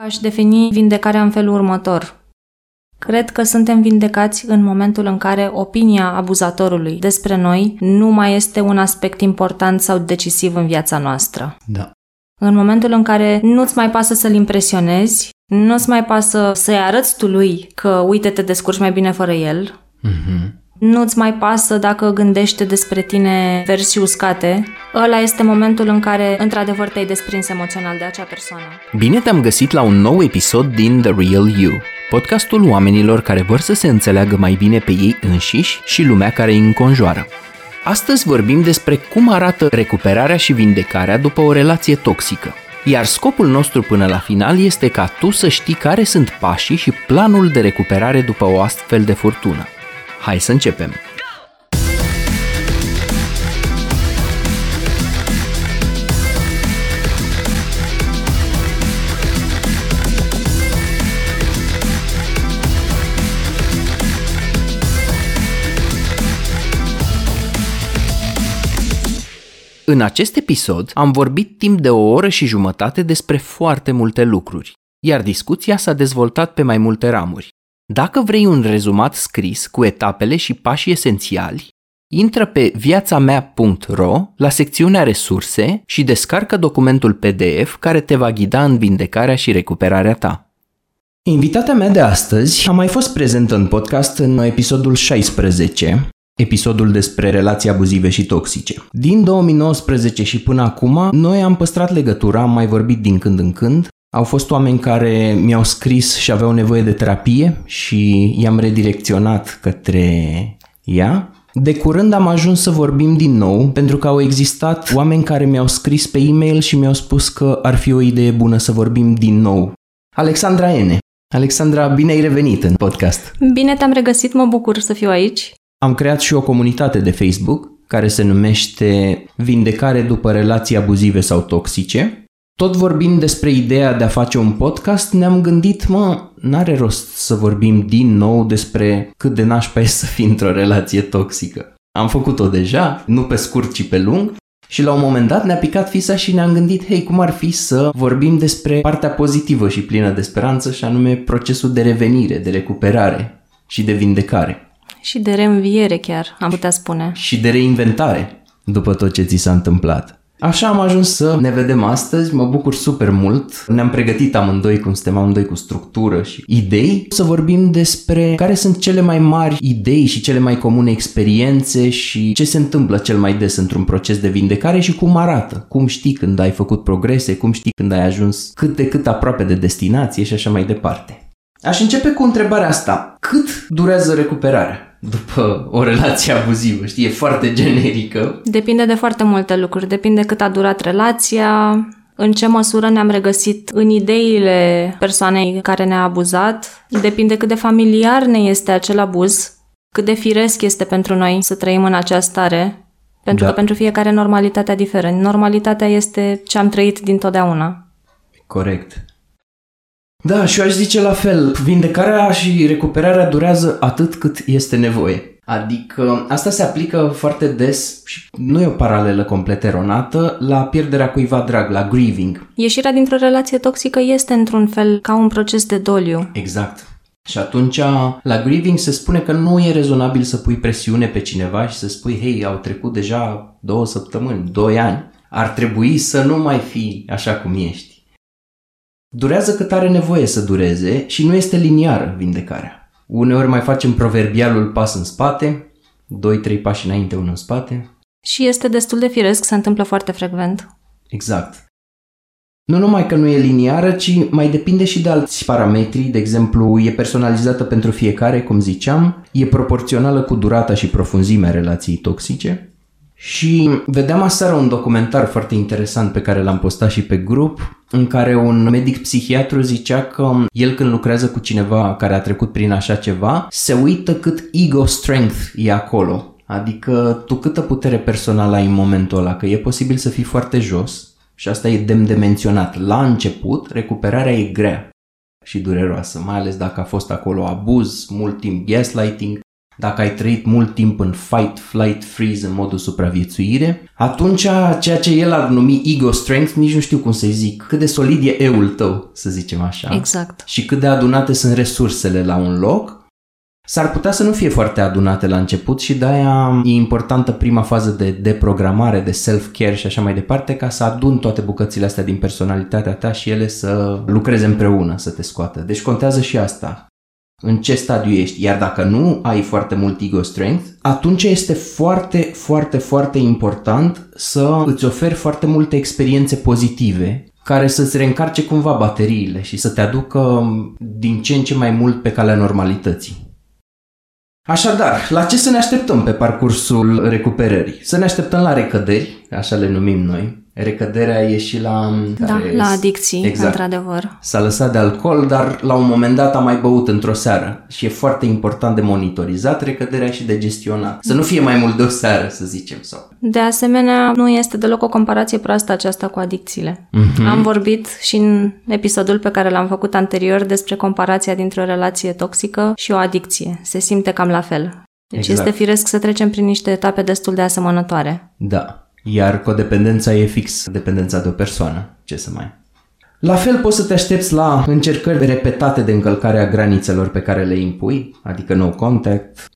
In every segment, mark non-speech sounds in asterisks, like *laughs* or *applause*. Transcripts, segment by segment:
Aș defini vindecarea în felul următor. Cred că suntem vindecați în momentul în care opinia abuzatorului despre noi nu mai este un aspect important sau decisiv în viața noastră. Da. În momentul în care nu-ți mai pasă să-l impresionezi, nu-ți mai pasă să-i arăți tu lui că uite te descurci mai bine fără el, Mm-hmm. Nu-ți mai pasă dacă gândește despre tine versii uscate, ăla este momentul în care într-adevăr te-ai desprins emoțional de acea persoană. Bine te-am găsit la un nou episod din The Real You, podcastul oamenilor care vor să se înțeleagă mai bine pe ei înșiși și lumea care îi înconjoară. Astăzi vorbim despre cum arată recuperarea și vindecarea după o relație toxică. Iar scopul nostru până la final este ca tu să știi care sunt pașii și planul de recuperare după o astfel de furtună. Hai să începem! În acest episod am vorbit timp de o oră și jumătate despre foarte multe lucruri, iar discuția s-a dezvoltat pe mai multe ramuri. Dacă vrei un rezumat scris cu etapele și pașii esențiali, intră pe viațamea.ro la secțiunea resurse și descarcă documentul PDF care te va ghida în vindecarea și recuperarea ta. Invitata mea de astăzi a mai fost prezentă în podcast în episodul 16, episodul despre relații abuzive și toxice. Din 2019 și până acum, noi am păstrat legătura, am mai vorbit din când în când. Au fost oameni care mi-au scris și aveau nevoie de terapie și i-am redirecționat către ea. De curând am ajuns să vorbim din nou pentru că au existat oameni care mi-au scris pe e-mail și mi-au spus că ar fi o idee bună să vorbim din nou. Alexandra Ene. Alexandra, bine ai revenit în podcast. Bine te-am regăsit, mă bucur să fiu aici. Am creat și o comunitate de Facebook care se numește Vindecare după relații abuzive sau toxice. Tot vorbim despre ideea de a face un podcast, ne-am gândit, mă, n-are rost să vorbim din nou despre cât de nașpa e să fii într-o relație toxică. Am făcut-o deja, nu pe scurt, ci pe lung, și la un moment dat ne-a picat fisa și ne-am gândit, hei, cum ar fi să vorbim despre partea pozitivă și plină de speranță, și anume procesul de revenire, de recuperare și de vindecare Și de reînviere chiar, am putea spune. și de reinventare după tot ce ți s-a întâmplat. Așa am ajuns să ne vedem astăzi, mă bucur super mult. Ne-am pregătit amândoi, cum suntem amândoi cu structură și idei, să vorbim despre care sunt cele mai mari idei și cele mai comune experiențe și ce se întâmplă cel mai des într-un proces de vindecare și cum arată. Cum știi când ai făcut progrese, cum știi când ai ajuns cât de cât aproape de destinație și așa mai departe. Aș începe cu întrebarea asta. Cât durează recuperarea după o relație abuzivă? Știi, e foarte generică. Depinde de foarte multe lucruri. Depinde cât a durat relația, în ce măsură ne-am regăsit în ideile persoanei care ne-a abuzat, depinde cât de familiar ne este acel abuz, cât de firesc este pentru noi să trăim în această stare, pentru Da. că pentru fiecare normalitatea diferă. Normalitatea este ce am trăit dintotdeauna. Corect. Da, și eu aș zice la fel. Vindecarea și recuperarea durează atât cât este nevoie. Adică asta se aplică foarte des și nu e o paralelă complet eronată la pierderea cuiva drag, la grieving. Ieșirea dintr-o relație toxică este într-un fel ca un proces de doliu. Exact. Și atunci, la grieving se spune că nu e rezonabil să pui presiune pe cineva și să spui, hei, au trecut deja două săptămâni, doi ani, ar trebui să nu mai fii așa cum ești. Durează cât are nevoie să dureze și nu este liniară vindecarea. Uneori mai facem proverbialul pas în spate, 2-3 pași înainte, unul în spate. Și este destul de firesc, se întâmplă foarte frecvent. Exact. Nu numai că nu e liniară, ci mai depinde și de alți parametri, de exemplu, e personalizată pentru fiecare, cum ziceam, e proporțională cu durata și profunzimea relației toxice. Și vedeam aseară un documentar foarte interesant pe care l-am postat și pe grup, în care un medic psihiatru zicea că el când lucrează cu cineva care a trecut prin așa ceva, se uită cât ego strength e acolo. Adică tu câtă putere personală ai în momentul ăla, că e posibil să fii foarte jos și asta e demn de menționat. La început, recuperarea e grea și dureroasă, mai ales dacă a fost acolo abuz, mult timp gaslighting, dacă ai trăit mult timp în fight, flight, freeze, în modul supraviețuire, atunci ceea ce el ar numi ego strength, nici nu știu cum să-i zic, cât de solid e eul tău, să zicem așa. Exact. Și cât de adunate sunt resursele la un loc, S-ar putea să nu fie foarte adunate la început și de-aia e importantă prima fază de deprogramare, de self-care și așa mai departe, ca să adun toate bucățile astea din personalitatea ta și ele să lucreze împreună, să te scoată. Deci contează și asta în ce stadiu ești. Iar dacă nu ai foarte mult ego strength, atunci este foarte, foarte, foarte important să îți oferi foarte multe experiențe pozitive care să-ți reîncarce cumva bateriile și să te aducă din ce în ce mai mult pe calea normalității. Așadar, la ce să ne așteptăm pe parcursul recuperării? Să ne așteptăm la recăderi, așa le numim noi, Recăderea e și la... Da, la adicții, exact. într-adevăr. S-a lăsat de alcool, dar la un moment dat a mai băut într-o seară și e foarte important de monitorizat recăderea și de gestionat. Să nu fie mai mult de o seară, să zicem. Sau. De asemenea, nu este deloc o comparație proastă aceasta cu adicțiile. Mm-hmm. Am vorbit și în episodul pe care l-am făcut anterior despre comparația dintre o relație toxică și o adicție. Se simte cam la fel. Deci exact. este firesc să trecem prin niște etape destul de asemănătoare. Da. Iar codependența e fix dependența de o persoană. Ce să mai... La fel poți să te aștepți la încercări repetate de încălcare a granițelor pe care le impui, adică no contact.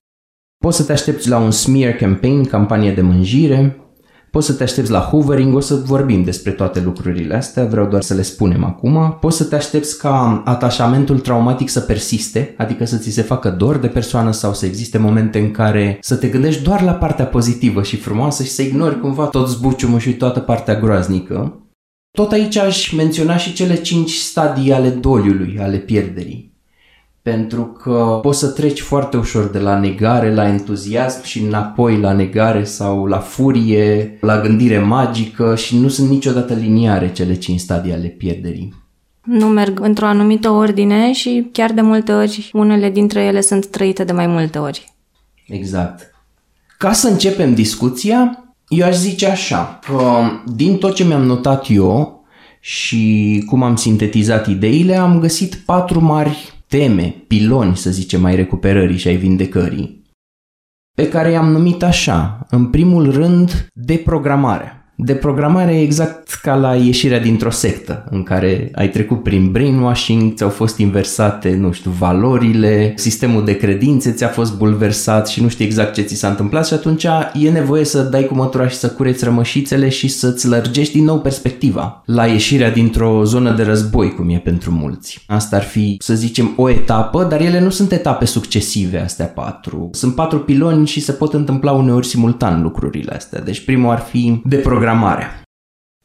Poți să te aștepți la un smear campaign, campanie de mânjire, Poți să te aștepți la hoovering, o să vorbim despre toate lucrurile astea, vreau doar să le spunem acum. Poți să te aștepți ca atașamentul traumatic să persiste, adică să ți se facă dor de persoană sau să existe momente în care să te gândești doar la partea pozitivă și frumoasă și să ignori cumva tot zbuciumul și toată partea groaznică. Tot aici aș menționa și cele cinci stadii ale doliului, ale pierderii pentru că poți să treci foarte ușor de la negare la entuziasm și înapoi la negare sau la furie, la gândire magică și nu sunt niciodată liniare cele cinci stadii ale pierderii. Nu merg într-o anumită ordine și chiar de multe ori unele dintre ele sunt trăite de mai multe ori. Exact. Ca să începem discuția, eu aș zice așa, că din tot ce mi-am notat eu și cum am sintetizat ideile, am găsit patru mari teme, piloni, să zicem, ai recuperării și ai vindecării, pe care i-am numit așa, în primul rând, deprogramarea. Deprogramare exact ca la ieșirea dintr-o sectă în care ai trecut prin brainwashing, ți-au fost inversate, nu știu, valorile, sistemul de credințe ți-a fost bulversat și nu știi exact ce ți s-a întâmplat și atunci e nevoie să dai cu mătura și să cureți rămășițele și să-ți lărgești din nou perspectiva la ieșirea dintr-o zonă de război, cum e pentru mulți. Asta ar fi, să zicem, o etapă, dar ele nu sunt etape succesive, astea patru. Sunt patru piloni și se pot întâmpla uneori simultan lucrurile astea. Deci primul ar fi deprogramarea.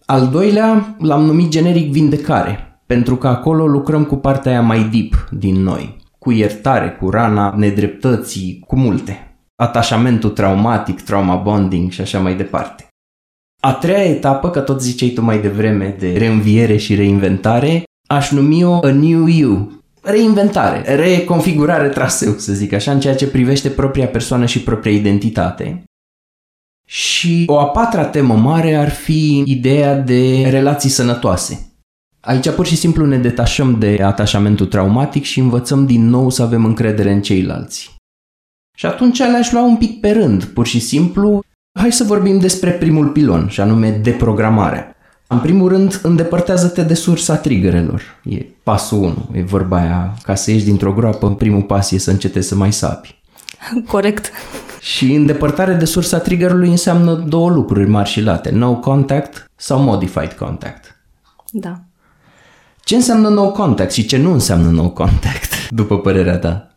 Al doilea l-am numit generic vindecare, pentru că acolo lucrăm cu partea aia mai deep din noi, cu iertare, cu rana nedreptății, cu multe. Atașamentul traumatic, trauma bonding și așa mai departe. A treia etapă, că tot ziceai tu mai devreme de reînviere și reinventare, aș numi-o A New You, reinventare, reconfigurare traseu, să zic așa, în ceea ce privește propria persoană și propria identitate. Și o a patra temă mare ar fi ideea de relații sănătoase. Aici pur și simplu ne detașăm de atașamentul traumatic și învățăm din nou să avem încredere în ceilalți. Și atunci le-aș lua un pic pe rând, pur și simplu, hai să vorbim despre primul pilon, și anume deprogramarea. În primul rând, îndepărtează-te de sursa triggerelor. E pasul 1, e vorba aia, ca să ieși dintr-o groapă, primul pas e să încetezi să mai sapi. *laughs* Corect. Și îndepărtare de sursa triggerului înseamnă două lucruri mari și late, no contact sau modified contact. Da. Ce înseamnă no contact și ce nu înseamnă no contact, *laughs* după părerea ta?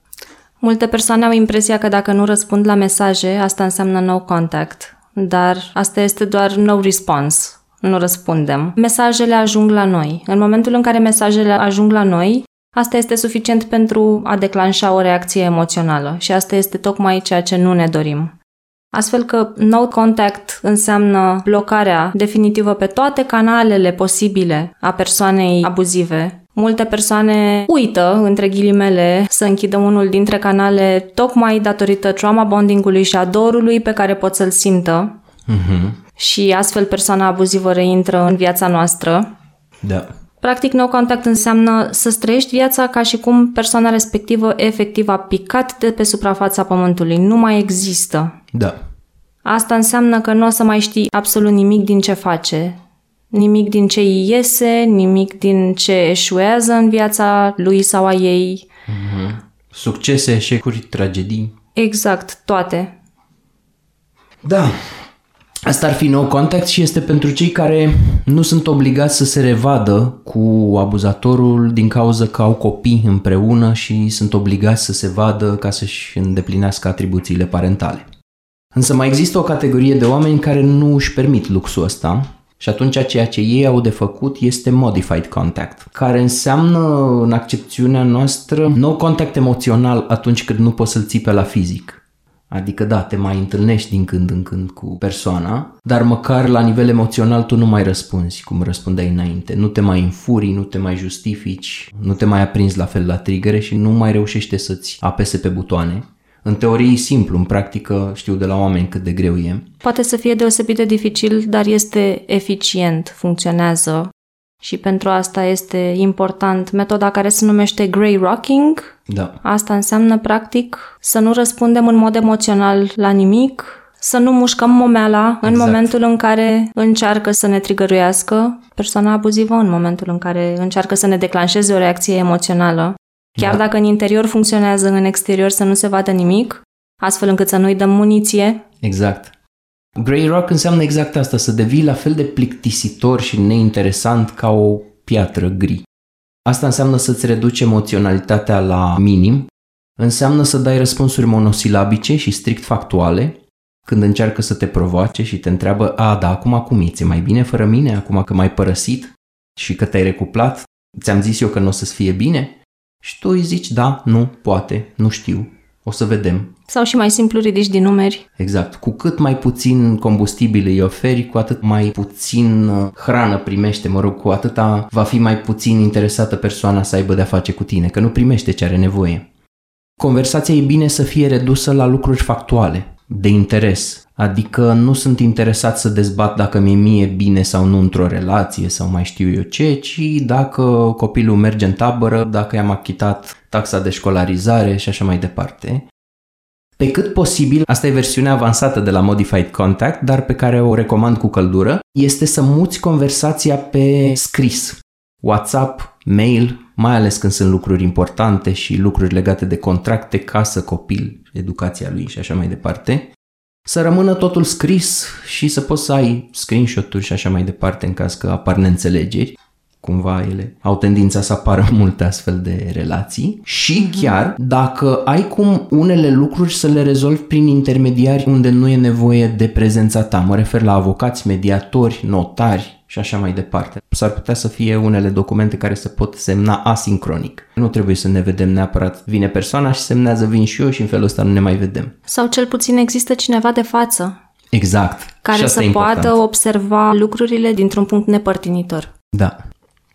Multe persoane au impresia că dacă nu răspund la mesaje, asta înseamnă no contact. Dar asta este doar no response. Nu răspundem. Mesajele ajung la noi. În momentul în care mesajele ajung la noi, Asta este suficient pentru a declanșa o reacție emoțională și asta este tocmai ceea ce nu ne dorim. Astfel că no contact înseamnă blocarea definitivă pe toate canalele posibile a persoanei abuzive. Multe persoane uită, între ghilimele, să închidă unul dintre canale tocmai datorită trauma bondingului și adorului pe care pot să-l simtă. Mm-hmm. Și astfel persoana abuzivă reintră în viața noastră. Da. Practic, no contact înseamnă să trăiești viața ca și cum persoana respectivă efectiv a picat de pe suprafața pământului. Nu mai există. Da. Asta înseamnă că nu o să mai știi absolut nimic din ce face, nimic din ce îi iese, nimic din ce eșuează în viața lui sau a ei. Succese, eșecuri, tragedii. Exact, toate. Da. Asta ar fi nou contact și este pentru cei care nu sunt obligați să se revadă cu abuzatorul din cauza că au copii împreună și sunt obligați să se vadă ca să-și îndeplinească atribuțiile parentale. Însă mai există o categorie de oameni care nu își permit luxul ăsta și atunci ceea ce ei au de făcut este modified contact, care înseamnă în accepțiunea noastră no contact emoțional atunci când nu poți să-l ții pe la fizic. Adică da, te mai întâlnești din când în când cu persoana, dar măcar la nivel emoțional tu nu mai răspunzi cum răspundeai înainte. Nu te mai înfuri, nu te mai justifici, nu te mai aprinzi la fel la trigere și nu mai reușește să-ți apese pe butoane. În teorie e simplu, în practică știu de la oameni cât de greu e. Poate să fie deosebit de dificil, dar este eficient, funcționează și pentru asta este important metoda care se numește Grey Rocking. Da. Asta înseamnă, practic, să nu răspundem în mod emoțional la nimic, să nu mușcăm momeala exact. în momentul în care încearcă să ne trigăruiască persoana abuzivă, în momentul în care încearcă să ne declanșeze o reacție emoțională. Chiar da. dacă în interior funcționează, în exterior să nu se vadă nimic, astfel încât să nu-i dăm muniție. Exact. Grey Rock înseamnă exact asta, să devii la fel de plictisitor și neinteresant ca o piatră gri. Asta înseamnă să-ți reduci emoționalitatea la minim, înseamnă să dai răspunsuri monosilabice și strict factuale, când încearcă să te provoace și te întreabă, a, da, acum acum e, ți mai bine fără mine, acum că m-ai părăsit și că te-ai recuplat, ți-am zis eu că nu o să-ți fie bine? Și tu îi zici, da, nu, poate, nu știu, o să vedem. Sau și mai simplu ridici din numeri. Exact. Cu cât mai puțin combustibil îi oferi, cu atât mai puțin uh, hrană primește, mă rog, cu atâta va fi mai puțin interesată persoana să aibă de-a face cu tine, că nu primește ce are nevoie. Conversația e bine să fie redusă la lucruri factuale, de interes. Adică nu sunt interesat să dezbat dacă mi-e mie bine sau nu într-o relație sau mai știu eu ce, ci dacă copilul merge în tabără, dacă i-am achitat taxa de școlarizare și așa mai departe. Pe cât posibil, asta e versiunea avansată de la Modified Contact, dar pe care o recomand cu căldură, este să muți conversația pe scris. WhatsApp, mail, mai ales când sunt lucruri importante și lucruri legate de contracte, casă, copil, educația lui și așa mai departe. Să rămână totul scris și să poți să ai screenshot-uri și așa mai departe în caz că apar neînțelegeri cumva ele au tendința să apară *laughs* multe astfel de relații și mhm. chiar dacă ai cum unele lucruri să le rezolvi prin intermediari unde nu e nevoie de prezența ta, mă refer la avocați, mediatori, notari și așa mai departe. S-ar putea să fie unele documente care se pot semna asincronic. Nu trebuie să ne vedem neapărat. Vine persoana și semnează, vin și eu și în felul ăsta nu ne mai vedem. Sau cel puțin există cineva de față. Exact. Care să poată observa lucrurile dintr-un punct nepărtinitor. Da.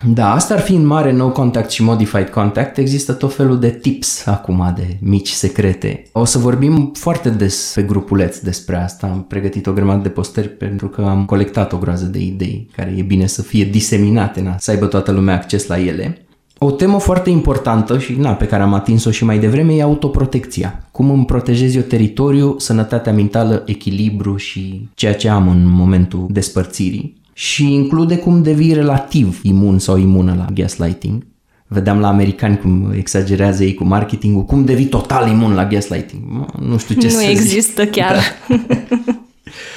Da, asta ar fi în mare no contact și modified contact. Există tot felul de tips acum, de mici secrete. O să vorbim foarte des pe grupuleț despre asta. Am pregătit o grămadă de postări pentru că am colectat o groază de idei care e bine să fie diseminate, na, să aibă toată lumea acces la ele. O temă foarte importantă și na, pe care am atins-o și mai devreme e autoprotecția. Cum îmi protejez eu teritoriu, sănătatea mentală, echilibru și ceea ce am în momentul despărțirii și include cum devii relativ imun sau imună la gaslighting. Vedeam la americani cum exagerează ei cu marketingul, cum devii total imun la gaslighting. Nu știu ce nu să există zic. chiar. Da.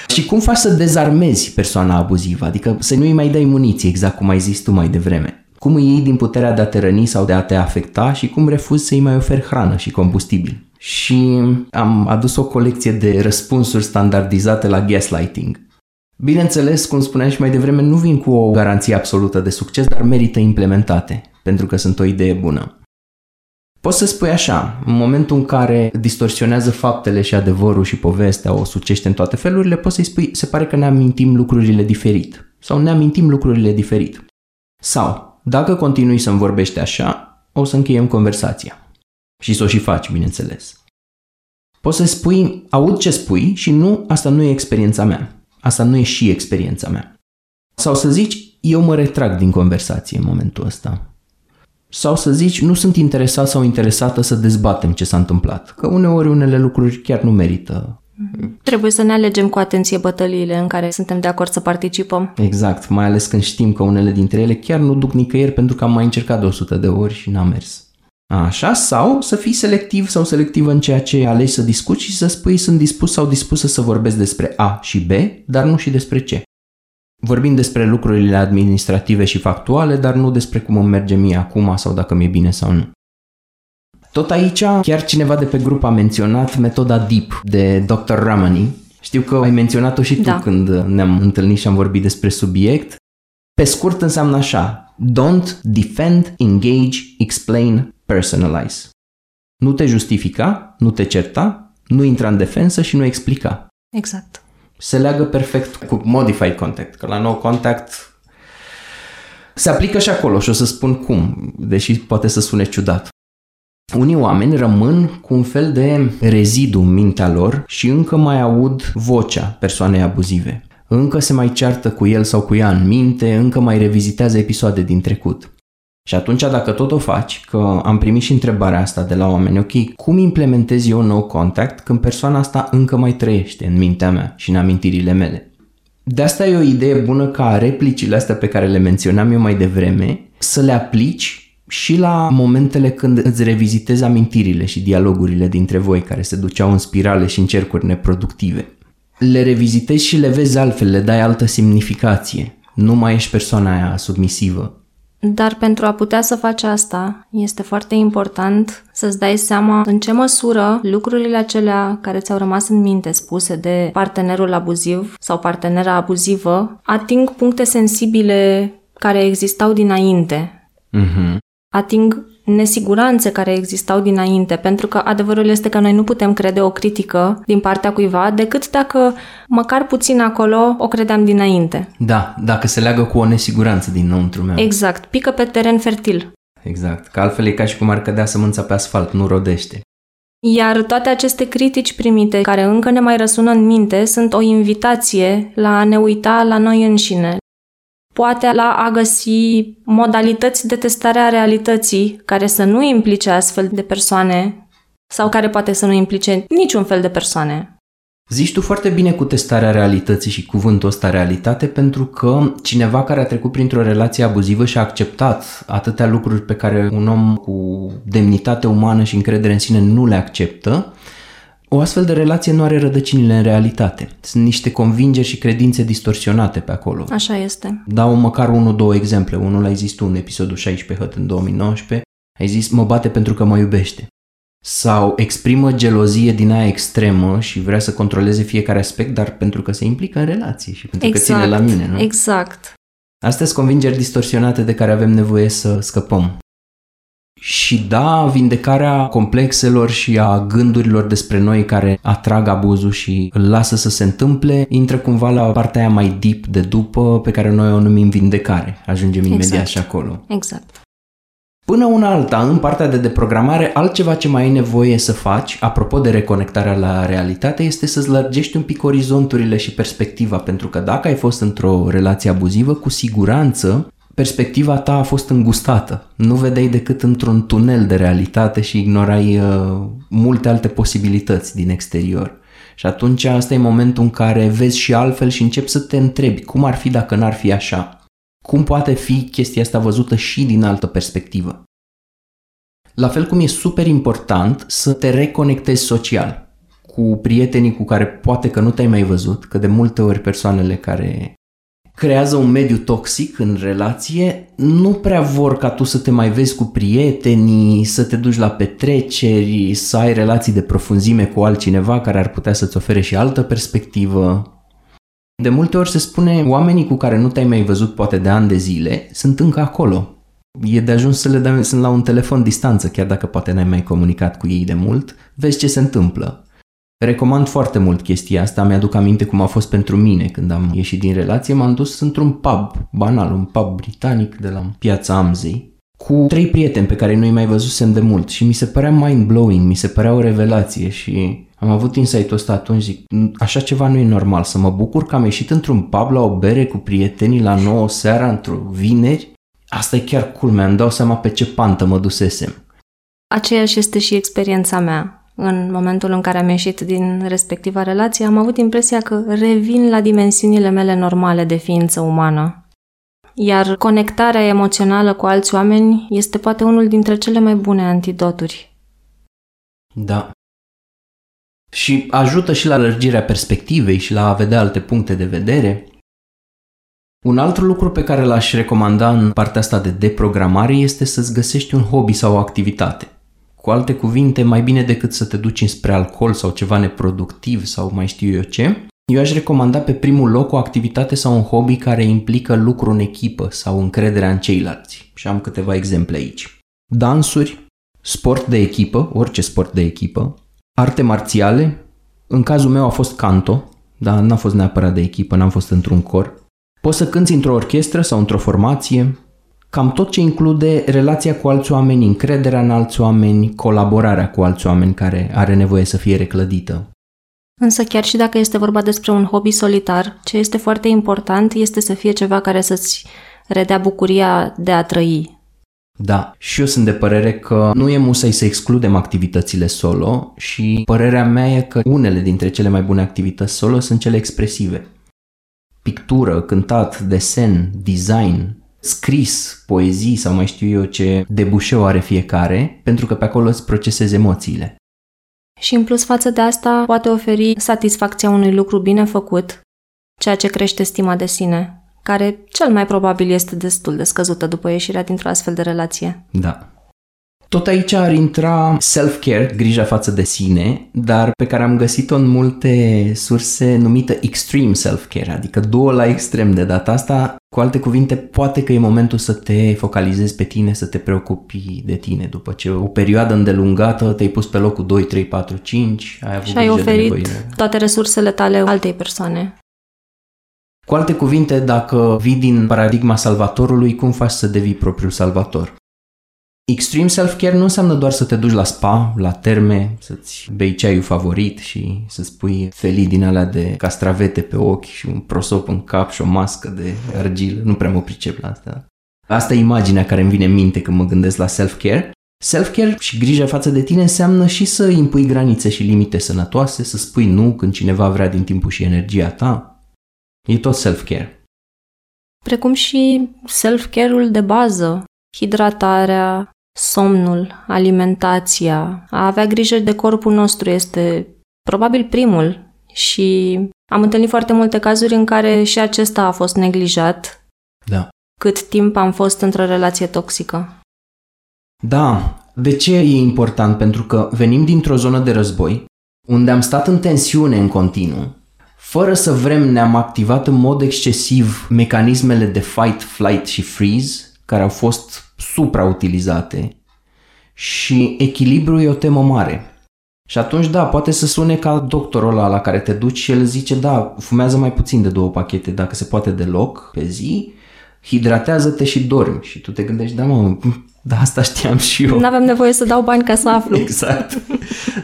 *laughs* și cum faci să dezarmezi persoana abuzivă, adică să nu-i mai dai muniție, exact cum ai zis tu mai devreme. Cum îi iei din puterea de a te răni sau de a te afecta și cum refuzi să-i mai oferi hrană și combustibil. Și am adus o colecție de răspunsuri standardizate la gaslighting Bineînțeles, cum spuneam și mai devreme, nu vin cu o garanție absolută de succes, dar merită implementate, pentru că sunt o idee bună. Poți să spui așa, în momentul în care distorsionează faptele și adevărul și povestea, o sucește în toate felurile, poți să-i spui, se pare că ne amintim lucrurile diferit. Sau ne amintim lucrurile diferit. Sau, dacă continui să-mi vorbești așa, o să încheiem conversația. Și să o și faci, bineînțeles. Poți să spui, aud ce spui și nu, asta nu e experiența mea. Asta nu e și experiența mea. Sau să zici, eu mă retrag din conversație în momentul ăsta. Sau să zici, nu sunt interesat sau interesată să dezbatem ce s-a întâmplat. Că uneori unele lucruri chiar nu merită. Trebuie să ne alegem cu atenție bătăliile în care suntem de acord să participăm. Exact, mai ales când știm că unele dintre ele chiar nu duc nicăieri pentru că am mai încercat de 100 de ori și n-a mers. Așa, sau să fii selectiv sau selectiv în ceea ce alegi să discuți și să spui sunt dispus sau dispusă să vorbesc despre A și B, dar nu și despre C. Vorbim despre lucrurile administrative și factuale, dar nu despre cum îmi merge mie acum sau dacă mi-e bine sau nu. Tot aici, chiar cineva de pe grup a menționat metoda DEEP de Dr. Ramani. Știu că ai menționat-o și tu da. când ne-am întâlnit și am vorbit despre subiect. Pe scurt înseamnă așa, don't defend, engage, explain, personalize. Nu te justifica, nu te certa, nu intra în defensă și nu explica. Exact. Se leagă perfect cu modified contact, că la no contact se aplică și acolo și o să spun cum, deși poate să sune ciudat. Unii oameni rămân cu un fel de rezidu în mintea lor și încă mai aud vocea persoanei abuzive. Încă se mai ceartă cu el sau cu ea în minte, încă mai revizitează episoade din trecut. Și atunci dacă tot o faci, că am primit și întrebarea asta de la oameni, ok, cum implementez eu no contact când persoana asta încă mai trăiește în mintea mea și în amintirile mele? De asta e o idee bună ca replicile astea pe care le menționam eu mai devreme să le aplici și la momentele când îți revizitezi amintirile și dialogurile dintre voi care se duceau în spirale și în cercuri neproductive. Le revizitezi și le vezi altfel, le dai altă semnificație. Nu mai ești persoana aia submisivă, dar pentru a putea să faci asta, este foarte important să-ți dai seama în ce măsură lucrurile acelea care ți-au rămas în minte spuse de partenerul abuziv sau partenera abuzivă ating puncte sensibile care existau dinainte. Mm-hmm. Ating nesiguranțe care existau dinainte, pentru că adevărul este că noi nu putem crede o critică din partea cuiva decât dacă măcar puțin acolo o credeam dinainte. Da, dacă se leagă cu o nesiguranță dinăuntru meu. Exact, pică pe teren fertil. Exact, că altfel e ca și cum ar cădea sămânța pe asfalt, nu rodește. Iar toate aceste critici primite, care încă ne mai răsună în minte, sunt o invitație la a ne uita la noi înșine, poate la a găsi modalități de testare a realității care să nu implice astfel de persoane sau care poate să nu implice niciun fel de persoane. Zici tu foarte bine cu testarea realității și cuvântul ăsta realitate pentru că cineva care a trecut printr-o relație abuzivă și a acceptat atâtea lucruri pe care un om cu demnitate umană și încredere în sine nu le acceptă, o astfel de relație nu are rădăcinile în realitate. Sunt niște convingeri și credințe distorsionate pe acolo. Așa este. Dau măcar unul, două exemple. Unul ai zis tu în episodul 16 Hăt în 2019. Ai zis, mă bate pentru că mă iubește. Sau exprimă gelozie din aia extremă și vrea să controleze fiecare aspect, dar pentru că se implică în relație și pentru exact, că ține la mine, nu? Exact. Astea sunt convingeri distorsionate de care avem nevoie să scăpăm. Și da, vindecarea complexelor și a gândurilor despre noi care atrag abuzul și îl lasă să se întâmple, intră cumva la partea aia mai deep de după, pe care noi o numim vindecare. Ajungem exact. imediat și acolo. Exact. Până una alta, în partea de deprogramare, altceva ce mai ai nevoie să faci, apropo de reconectarea la realitate, este să-ți lărgești un pic orizonturile și perspectiva, pentru că dacă ai fost într-o relație abuzivă, cu siguranță perspectiva ta a fost îngustată. Nu vedeai decât într-un tunel de realitate și ignorai uh, multe alte posibilități din exterior. Și atunci asta e momentul în care vezi și altfel și începi să te întrebi cum ar fi dacă n-ar fi așa. Cum poate fi chestia asta văzută și din altă perspectivă. La fel cum e super important să te reconectezi social cu prietenii cu care poate că nu te-ai mai văzut, că de multe ori persoanele care creează un mediu toxic în relație, nu prea vor ca tu să te mai vezi cu prietenii, să te duci la petreceri, să ai relații de profunzime cu altcineva care ar putea să-ți ofere și altă perspectivă. De multe ori se spune, oamenii cu care nu te-ai mai văzut poate de ani de zile sunt încă acolo. E de ajuns să le dai, sunt la un telefon distanță, chiar dacă poate n-ai mai comunicat cu ei de mult, vezi ce se întâmplă. Recomand foarte mult chestia asta, mi-aduc aminte cum a fost pentru mine când am ieșit din relație, m-am dus într-un pub banal, un pub britanic de la piața Amzei, cu trei prieteni pe care nu-i mai văzusem de mult și mi se părea mind-blowing, mi se părea o revelație și Am avut insight-ul ăsta atunci, zic, așa ceva nu e normal, să mă bucur că am ieșit într-un pub la o bere cu prietenii la 9 seara, într-o vineri. Asta e chiar culmea, îmi dau seama pe ce pantă mă dusesem. Aceeași este și experiența mea. În momentul în care am ieșit din respectiva relație, am avut impresia că revin la dimensiunile mele normale de ființă umană. Iar conectarea emoțională cu alți oameni este poate unul dintre cele mai bune antidoturi. Da. Și ajută și la lărgirea perspectivei și la a vedea alte puncte de vedere. Un alt lucru pe care l-aș recomanda în partea asta de deprogramare este să-ți găsești un hobby sau o activitate. Cu alte cuvinte, mai bine decât să te duci spre alcool sau ceva neproductiv sau mai știu eu ce, eu aș recomanda pe primul loc o activitate sau un hobby care implică lucru în echipă sau încrederea în ceilalți. Și am câteva exemple aici. Dansuri, sport de echipă, orice sport de echipă, arte marțiale, în cazul meu a fost canto, dar n-a fost neapărat de echipă, n-am fost într-un cor. Poți să cânti într-o orchestră sau într-o formație, cam tot ce include relația cu alți oameni, încrederea în alți oameni, colaborarea cu alți oameni care are nevoie să fie reclădită. Însă chiar și dacă este vorba despre un hobby solitar, ce este foarte important este să fie ceva care să-ți redea bucuria de a trăi. Da, și eu sunt de părere că nu e musai să excludem activitățile solo și părerea mea e că unele dintre cele mai bune activități solo sunt cele expresive. Pictură, cântat, desen, design, scris, poezii sau mai știu eu ce debușeu are fiecare, pentru că pe acolo îți procesezi emoțiile. Și în plus față de asta poate oferi satisfacția unui lucru bine făcut, ceea ce crește stima de sine, care cel mai probabil este destul de scăzută după ieșirea dintr-o astfel de relație. Da. Tot aici ar intra self-care, grija față de sine, dar pe care am găsit-o în multe surse numită extreme self-care, adică două la extrem de data asta. Cu alte cuvinte, poate că e momentul să te focalizezi pe tine, să te preocupi de tine după ce o perioadă îndelungată te-ai pus pe locul 2, 3, 4, 5, ai avut și ai oferit de toate resursele tale altei persoane. Cu alte cuvinte, dacă vii din paradigma salvatorului, cum faci să devii propriul salvator? Extreme self-care nu înseamnă doar să te duci la spa, la terme, să-ți bei ceaiul favorit și să-ți pui felii din alea de castravete pe ochi și un prosop în cap și o mască de argilă. Nu prea mă pricep la asta. Asta e imaginea care îmi vine în minte când mă gândesc la self-care. Self-care și grija față de tine înseamnă și să impui granițe și limite sănătoase, să spui nu când cineva vrea din timpul și energia ta. E tot self-care. Precum și self-care-ul de bază, hidratarea, somnul, alimentația, a avea grijă de corpul nostru este probabil primul și am întâlnit foarte multe cazuri în care și acesta a fost neglijat. Da. Cât timp am fost într-o relație toxică. Da. De ce e important? Pentru că venim dintr-o zonă de război, unde am stat în tensiune în continuu, fără să vrem ne-am activat în mod excesiv mecanismele de fight, flight și freeze, care au fost suprautilizate și echilibru e o temă mare. Și atunci, da, poate să sune ca doctorul ăla la care te duci și el zice, da, fumează mai puțin de două pachete, dacă se poate deloc, pe zi, hidratează-te și dormi. Și tu te gândești, da, mă, da, asta știam și eu. Nu avem nevoie să dau bani ca să aflu. Exact.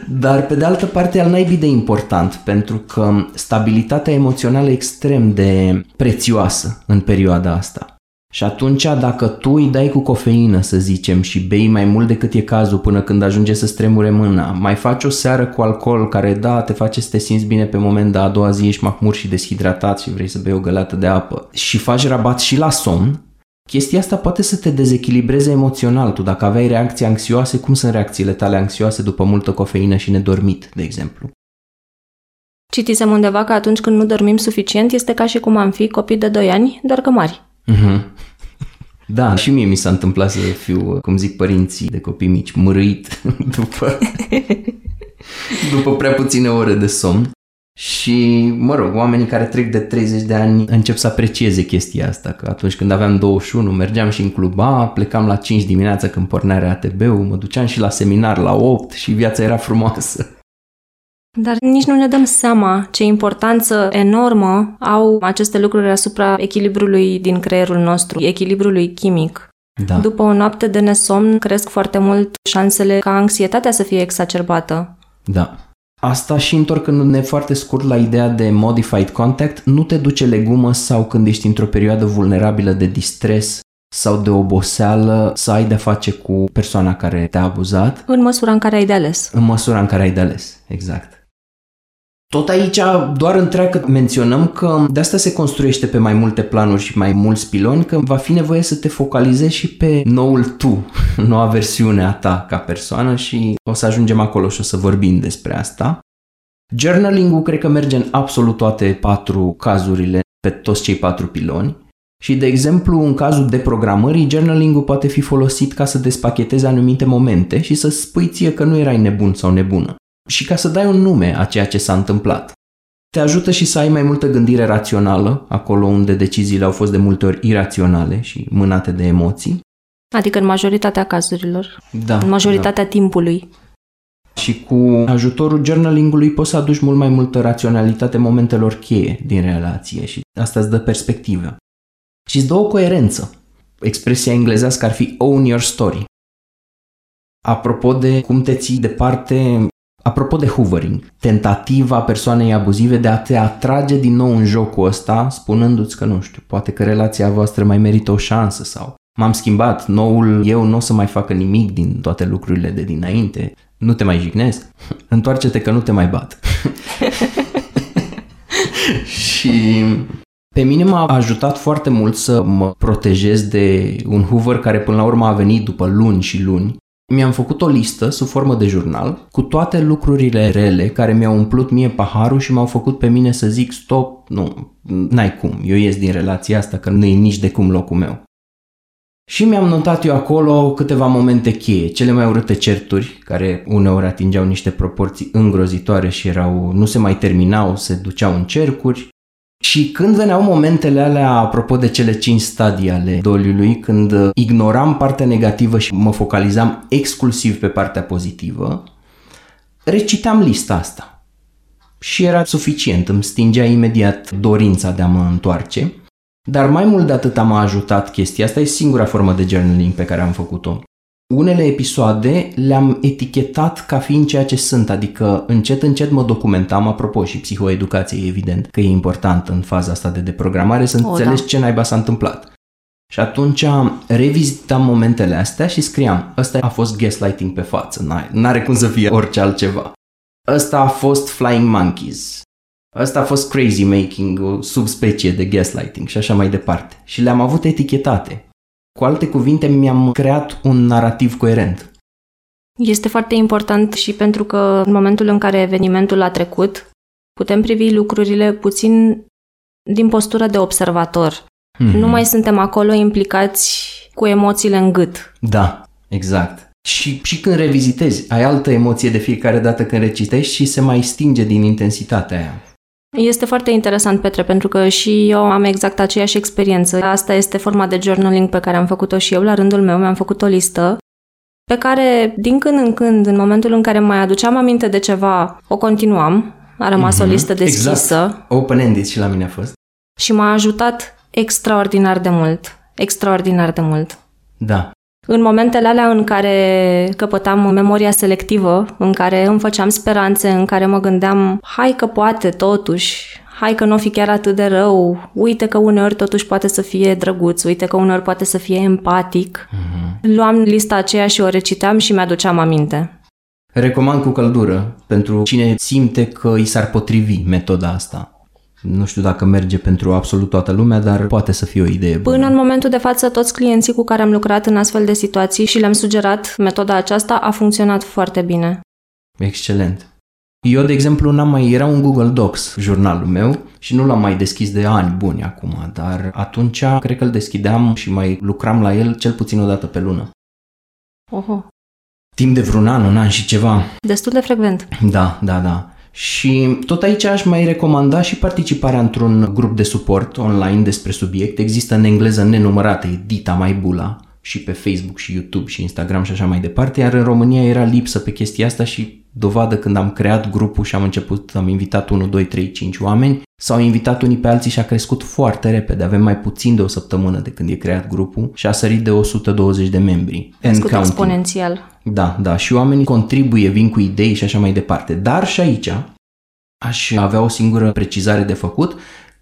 Dar, pe de altă parte, al naibii de important, pentru că stabilitatea emoțională e extrem de prețioasă în perioada asta. Și atunci dacă tu îi dai cu cofeină, să zicem, și bei mai mult decât e cazul până când ajunge să stremure mâna, mai faci o seară cu alcool care, da, te face să te simți bine pe moment, dar a doua zi ești mahmur și deshidratat și vrei să bei o găleată de apă și faci rabat și la somn, chestia asta poate să te dezechilibreze emoțional. Tu dacă aveai reacții anxioase, cum sunt reacțiile tale anxioase după multă cofeină și nedormit, de exemplu? Citisem undeva că atunci când nu dormim suficient este ca și cum am fi copii de 2 ani, doar că mari. Uh-huh. *laughs* Da, și mie mi s-a întâmplat să fiu, cum zic părinții de copii mici, mărâit *laughs* după, *laughs* după prea puține ore de somn. Și, mă rog, oamenii care trec de 30 de ani încep să aprecieze chestia asta, că atunci când aveam 21 mergeam și în cluba, plecam la 5 dimineața când pornea ATB-ul, mă duceam și la seminar la 8 și viața era frumoasă. Dar nici nu ne dăm seama ce importanță enormă au aceste lucruri asupra echilibrului din creierul nostru, echilibrului chimic. Da. După o noapte de nesomn cresc foarte mult șansele ca anxietatea să fie exacerbată. Da. Asta și întorcându-ne foarte scurt la ideea de modified contact, nu te duce legumă sau când ești într-o perioadă vulnerabilă de distres sau de oboseală să ai de face cu persoana care te-a abuzat. În măsura în care ai de ales. În măsura în care ai de ales, exact. Tot aici doar întreagă menționăm că de asta se construiește pe mai multe planuri și mai mulți piloni, că va fi nevoie să te focalizezi și pe noul tu, *laughs* noua versiune a ta ca persoană și o să ajungem acolo și o să vorbim despre asta. Journaling-ul cred că merge în absolut toate patru cazurile, pe toți cei patru piloni. Și, de exemplu, în cazul de programării, journaling-ul poate fi folosit ca să despachetezi anumite momente și să spui ție că nu erai nebun sau nebună și ca să dai un nume a ceea ce s-a întâmplat. Te ajută și să ai mai multă gândire rațională, acolo unde deciziile au fost de multe ori iraționale și mânate de emoții. Adică în majoritatea cazurilor. Da. În majoritatea da. timpului. Și cu ajutorul journaling-ului poți să aduci mult mai multă raționalitate momentelor cheie din relație și asta îți dă perspectivă. Și îți dă o coerență. Expresia englezească ar fi own your story. Apropo de cum te ții departe Apropo de hoovering, tentativa persoanei abuzive de a te atrage din nou în jocul ăsta, spunându-ți că nu știu, poate că relația voastră mai merită o șansă sau m-am schimbat, noul eu nu o să mai facă nimic din toate lucrurile de dinainte, nu te mai jignesc, *laughs* întoarce-te că nu te mai bat. *laughs* și pe mine m-a ajutat foarte mult să mă protejez de un Hoover care până la urmă a venit după luni și luni mi-am făcut o listă sub formă de jurnal cu toate lucrurile rele care mi-au umplut mie paharul și m-au făcut pe mine să zic stop, nu, n-ai cum, eu ies din relația asta că nu e nici de cum locul meu. Și mi-am notat eu acolo câteva momente cheie, cele mai urâte certuri, care uneori atingeau niște proporții îngrozitoare și erau, nu se mai terminau, se duceau în cercuri, și când veneau momentele alea, apropo de cele cinci stadii ale doliului, când ignoram partea negativă și mă focalizam exclusiv pe partea pozitivă, recitam lista asta. Și era suficient, îmi stingea imediat dorința de a mă întoarce. Dar mai mult de atât m-a ajutat chestia asta, e singura formă de journaling pe care am făcut-o. Unele episoade le-am etichetat ca fiind ceea ce sunt, adică încet încet mă documentam, apropo și psihoeducație evident că e important în faza asta de deprogramare să înțelegi da. ce naiba s-a întâmplat. Și atunci revizitam momentele astea și scriam, ăsta a fost gaslighting pe față, n-are cum să fie orice altceva. Ăsta a fost Flying Monkeys. Ăsta a fost crazy making, o subspecie de gaslighting și așa mai departe. Și le-am avut etichetate. Cu alte cuvinte, mi-am creat un narativ coerent. Este foarte important și pentru că în momentul în care evenimentul a trecut, putem privi lucrurile puțin din postură de observator. Mm-hmm. Nu mai suntem acolo implicați cu emoțiile în gât. Da, exact. Și, și când revizitezi, ai altă emoție de fiecare dată când recitești și se mai stinge din intensitatea aia. Este foarte interesant, Petre, pentru că și eu am exact aceeași experiență. Asta este forma de journaling pe care am făcut-o și eu la rândul meu. Mi-am făcut o listă pe care, din când în când, în momentul în care mai aduceam aminte de ceva, o continuam. A rămas mm-hmm. o mhm. listă deschisă. Exact. Open-ended și la mine a fost. Și m-a ajutat extraordinar de mult. Extraordinar de mult. Da. În momentele alea în care căpătam memoria selectivă, în care îmi făceam speranțe, în care mă gândeam, hai că poate totuși, hai că nu o fi chiar atât de rău, uite că uneori totuși poate să fie drăguț, uite că uneori poate să fie empatic. Mm-hmm. Luam lista aceea și o reciteam și mi-aduceam aminte. Recomand cu căldură pentru cine simte că i s-ar potrivi metoda asta. Nu știu dacă merge pentru absolut toată lumea, dar poate să fie o idee bună. Până în momentul de față, toți clienții cu care am lucrat în astfel de situații și le-am sugerat metoda aceasta a funcționat foarte bine. Excelent. Eu, de exemplu, n-am mai, era un Google Docs jurnalul meu și nu l-am mai deschis de ani buni acum, dar atunci cred că îl deschideam și mai lucram la el cel puțin o dată pe lună. Oho. Timp de vreun an, un an și ceva. Destul de frecvent. Da, da, da. Și tot aici aș mai recomanda și participarea într-un grup de suport online despre subiect. Există în engleză nenumărate, Dita Mai Bula, și pe Facebook și YouTube și Instagram și așa mai departe, iar în România era lipsă pe chestia asta și dovadă când am creat grupul și am început, am invitat 1, 2, 3, 5 oameni, s-au invitat unii pe alții și a crescut foarte repede. Avem mai puțin de o săptămână de când e creat grupul și a sărit de 120 de membri. Crescut exponențial. Da, da, și oamenii contribuie, vin cu idei și așa mai departe. Dar și aici aș avea o singură precizare de făcut,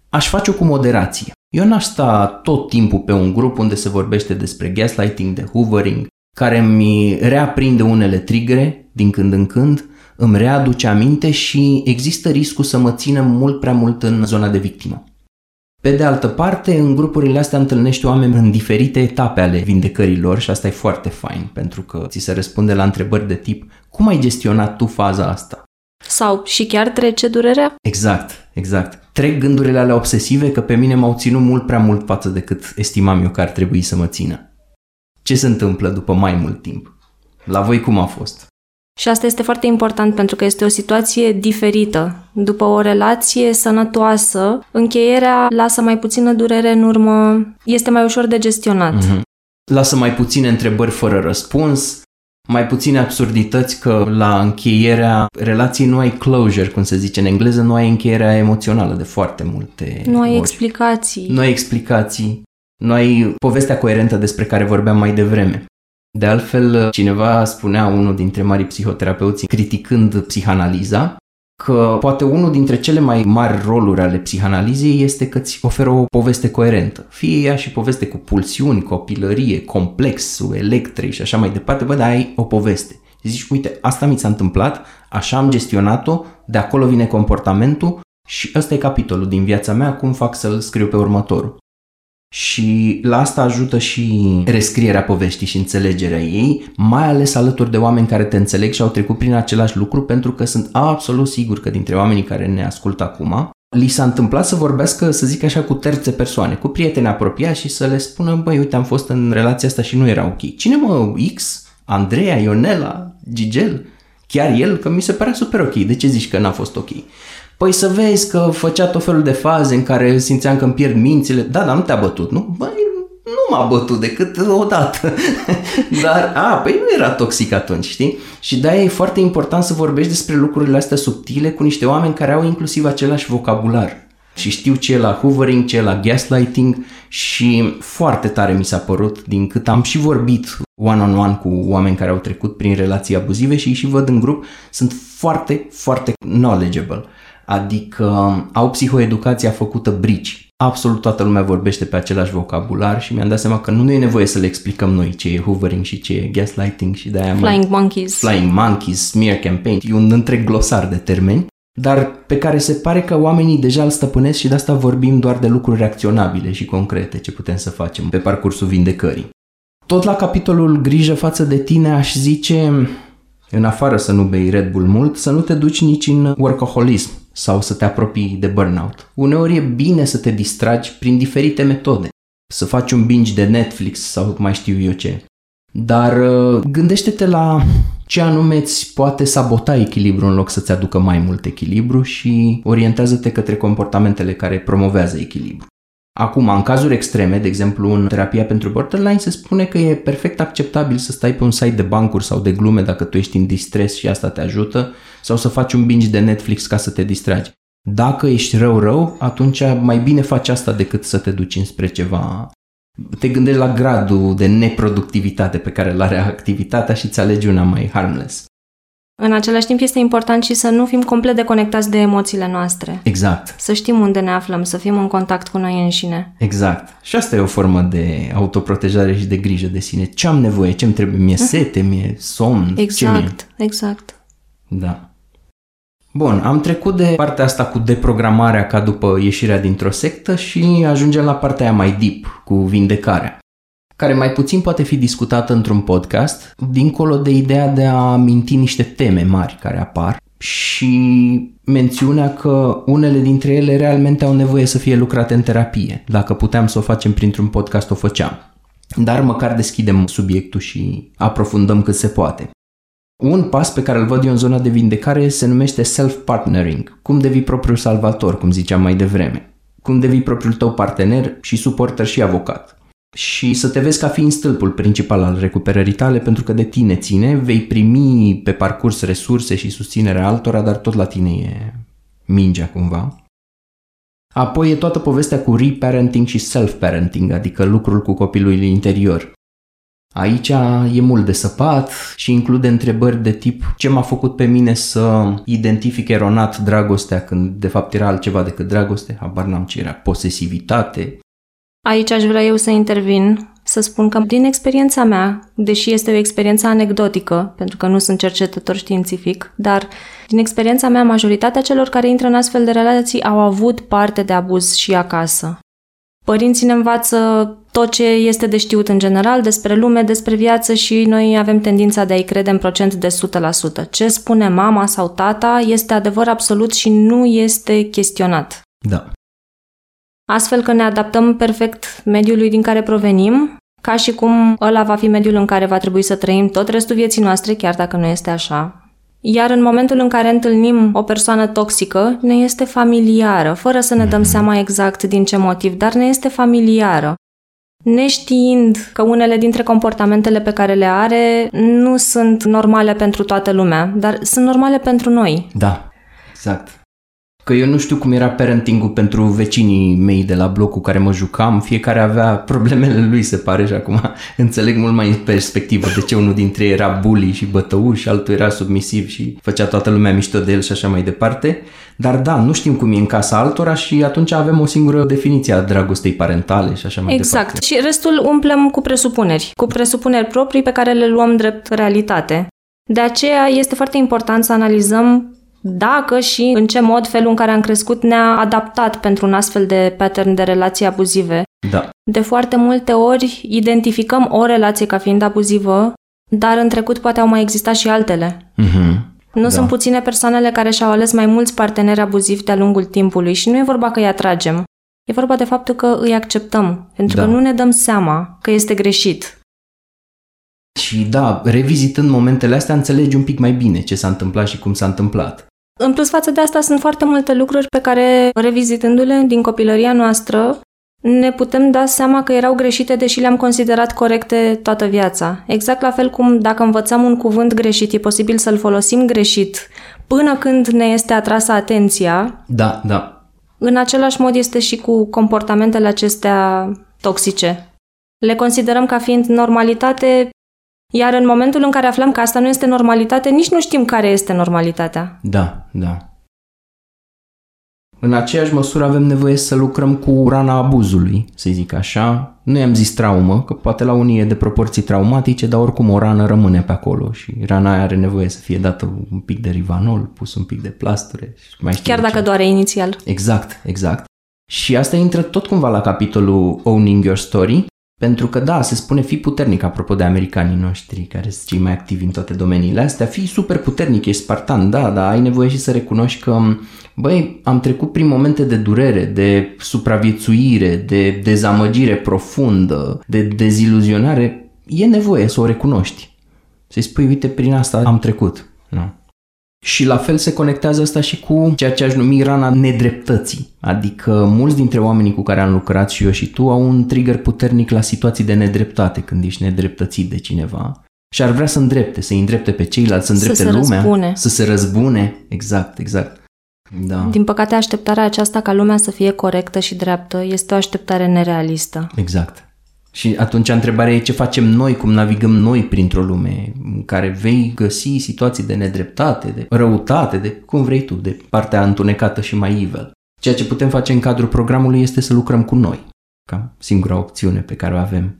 aș face-o cu moderație. Eu n-aș sta tot timpul pe un grup unde se vorbește despre gaslighting, de hoovering, care mi reaprinde unele trigere din când în când, îmi readuce aminte și există riscul să mă țină mult prea mult în zona de victimă. Pe de altă parte, în grupurile astea întâlnești oameni în diferite etape ale vindecărilor și asta e foarte fain, pentru că ți se răspunde la întrebări de tip cum ai gestionat tu faza asta? Sau și chiar trece durerea? Exact, exact. Trec gândurile alea obsesive că pe mine m-au ținut mult prea mult față de cât estimam eu că ar trebui să mă țină. Ce se întâmplă după mai mult timp? La voi cum a fost? Și asta este foarte important pentru că este o situație diferită. După o relație sănătoasă, încheierea lasă mai puțină durere în urmă, este mai ușor de gestionat. Mm-hmm. Lasă mai puține întrebări fără răspuns, mai puține absurdități că la încheierea relației nu ai closure, cum se zice în engleză, nu ai încheierea emoțională de foarte multe Nu ai ori. explicații. Nu ai explicații. Nu ai povestea coerentă despre care vorbeam mai devreme. De altfel, cineva spunea, unul dintre marii psihoterapeuți, criticând psihanaliza, că poate unul dintre cele mai mari roluri ale psihanalizei este că îți oferă o poveste coerentă. Fie ea și poveste cu pulsiuni, copilărie, complexul, electrei și așa mai departe, bă, dar ai o poveste. Și zici, uite, asta mi s-a întâmplat, așa am gestionat-o, de acolo vine comportamentul și ăsta e capitolul din viața mea, cum fac să-l scriu pe următorul. Și la asta ajută și rescrierea poveștii și înțelegerea ei, mai ales alături de oameni care te înțeleg și au trecut prin același lucru, pentru că sunt absolut sigur că dintre oamenii care ne ascultă acum, li s-a întâmplat să vorbească, să zic așa, cu terțe persoane, cu prieteni apropiați și să le spună, băi, uite, am fost în relația asta și nu era ok. Cine mă, X? Andreea, Ionela, Gigel? Chiar el? Că mi se părea super ok. De ce zici că n-a fost ok? Păi să vezi că făcea tot felul de faze în care simțeam că îmi pierd mințile. Da, dar nu te-a bătut, nu? Băi, nu m-a bătut decât o dată. *laughs* Dar, a, păi nu era toxic atunci, știi? Și de-aia e foarte important să vorbești despre lucrurile astea subtile cu niște oameni care au inclusiv același vocabular. Și știu ce e la hoovering, ce e la gaslighting și foarte tare mi s-a părut din cât am și vorbit one-on-one cu oameni care au trecut prin relații abuzive și îi și văd în grup, sunt foarte, foarte knowledgeable. Adică au psihoeducația făcută brici. Absolut toată lumea vorbește pe același vocabular și mi-am dat seama că nu e nevoie să le explicăm noi ce e hoovering și ce e gaslighting și de-aia Flying mai... monkeys. Flying monkeys, smear campaign, e un întreg glosar de termeni dar pe care se pare că oamenii deja îl stăpânesc și de asta vorbim doar de lucruri reacționabile și concrete ce putem să facem pe parcursul vindecării. Tot la capitolul grijă față de tine aș zice, în afară să nu bei Red Bull mult, să nu te duci nici în workaholism sau să te apropii de burnout. Uneori e bine să te distragi prin diferite metode. Să faci un binge de Netflix sau mai știu eu ce. Dar uh, gândește-te la ce anume îți poate sabota echilibru în loc să-ți aducă mai mult echilibru și orientează-te către comportamentele care promovează echilibru. Acum, în cazuri extreme, de exemplu în terapia pentru borderline, se spune că e perfect acceptabil să stai pe un site de bancuri sau de glume dacă tu ești în distres și asta te ajută, sau să faci un binge de Netflix ca să te distragi. Dacă ești rău-rău, atunci mai bine faci asta decât să te duci înspre ceva. Te gândești la gradul de neproductivitate pe care îl are activitatea și îți alegi una mai harmless. În același timp este important și să nu fim complet deconectați de emoțiile noastre. Exact. Să știm unde ne aflăm, să fim în contact cu noi înșine. Exact. Și asta e o formă de autoprotejare și de grijă de sine. Ce am nevoie? Ce-mi trebuie? Mie mhm. sete? Mie somn? Exact, ce exact. Da. Bun, am trecut de partea asta cu deprogramarea ca după ieșirea dintr-o sectă și ajungem la partea aia mai deep, cu vindecarea care mai puțin poate fi discutată într-un podcast, dincolo de ideea de a aminti niște teme mari care apar și mențiunea că unele dintre ele realmente au nevoie să fie lucrate în terapie. Dacă puteam să o facem printr-un podcast, o făceam. Dar măcar deschidem subiectul și aprofundăm cât se poate. Un pas pe care îl văd eu în zona de vindecare se numește self-partnering, cum devii propriul salvator, cum ziceam mai devreme, cum devii propriul tău partener și suporter și avocat. Și să te vezi ca fiind stâlpul principal al recuperării tale pentru că de tine ține, vei primi pe parcurs resurse și susținere altora, dar tot la tine e mingea cumva. Apoi e toată povestea cu reparenting și self-parenting, adică lucrul cu copilul interior. Aici e mult de săpat și include întrebări de tip ce m-a făcut pe mine să identific eronat dragostea când de fapt era altceva decât dragoste, habar n-am ce era, posesivitate. Aici aș vrea eu să intervin, să spun că din experiența mea, deși este o experiență anecdotică, pentru că nu sunt cercetător științific, dar din experiența mea, majoritatea celor care intră în astfel de relații au avut parte de abuz și acasă. Părinții ne învață tot ce este de știut în general despre lume, despre viață și noi avem tendința de a-i crede în procent de 100%. Ce spune mama sau tata este adevăr absolut și nu este chestionat. Da. Astfel că ne adaptăm perfect mediului din care provenim, ca și cum ăla va fi mediul în care va trebui să trăim tot restul vieții noastre, chiar dacă nu este așa. Iar în momentul în care întâlnim o persoană toxică, ne este familiară, fără să ne dăm mhm. seama exact din ce motiv, dar ne este familiară. Neștiind că unele dintre comportamentele pe care le are nu sunt normale pentru toată lumea, dar sunt normale pentru noi. Da, exact. Că eu nu știu cum era parenting-ul pentru vecinii mei de la bloc cu care mă jucam, fiecare avea problemele lui, se pare, și acum *laughs* înțeleg mult mai în perspectivă de ce unul dintre ei era bully și bătăuș și altul era submisiv și făcea toată lumea mișto de el și așa mai departe. Dar da, nu știm cum e în casa altora și atunci avem o singură definiție a dragostei parentale și așa mai exact. departe. Exact. Și restul umplem cu presupuneri, cu presupuneri proprii pe care le luăm drept realitate. De aceea este foarte important să analizăm dacă și în ce mod felul în care am crescut ne-a adaptat pentru un astfel de pattern de relații abuzive. Da. De foarte multe ori identificăm o relație ca fiind abuzivă, dar în trecut poate au mai existat și altele. Mm-hmm. Nu da. sunt puține persoanele care și-au ales mai mulți parteneri abuzivi de-a lungul timpului și nu e vorba că îi atragem. E vorba de faptul că îi acceptăm, pentru da. că nu ne dăm seama că este greșit. Și da, revizitând momentele astea, înțelegi un pic mai bine ce s-a întâmplat și cum s-a întâmplat. În plus față de asta sunt foarte multe lucruri pe care, revizitându-le din copilăria noastră, ne putem da seama că erau greșite, deși le-am considerat corecte toată viața. Exact la fel cum dacă învățăm un cuvânt greșit, e posibil să-l folosim greșit până când ne este atrasă atenția. Da, da. În același mod este și cu comportamentele acestea toxice. Le considerăm ca fiind normalitate iar în momentul în care aflăm că asta nu este normalitate, nici nu știm care este normalitatea. Da, da. În aceeași măsură avem nevoie să lucrăm cu rana abuzului, să zic așa. Nu i-am zis traumă, că poate la unii e de proporții traumatice, dar oricum o rană rămâne pe acolo și rana aia are nevoie să fie dată un pic de rivanol, pus un pic de plasture. Și mai Chiar dacă ce. doare inițial. Exact, exact. Și asta intră tot cumva la capitolul Owning Your Story, pentru că, da, se spune fi puternic, apropo de americanii noștri, care sunt cei mai activi în toate domeniile astea, fi super puternic, ești spartan, da, dar ai nevoie și să recunoști că, băi, am trecut prin momente de durere, de supraviețuire, de dezamăgire profundă, de deziluzionare, e nevoie să o recunoști. Să-i spui, uite, prin asta am trecut. Nu? Și la fel se conectează asta și cu ceea ce aș numi rana nedreptății. Adică mulți dintre oamenii cu care am lucrat și eu și tu au un trigger puternic la situații de nedreptate când ești nedreptățit de cineva. Și ar vrea să îndrepte, să îndrepte pe ceilalți, să îndrepte să lumea, răzbune. să se răzbune. Exact, exact. Da. Din păcate, așteptarea aceasta ca lumea să fie corectă și dreaptă este o așteptare nerealistă. Exact. Și atunci întrebarea e ce facem noi, cum navigăm noi printr-o lume în care vei găsi situații de nedreptate, de răutate, de cum vrei tu, de partea întunecată și mai evil. Ceea ce putem face în cadrul programului este să lucrăm cu noi, ca singura opțiune pe care o avem.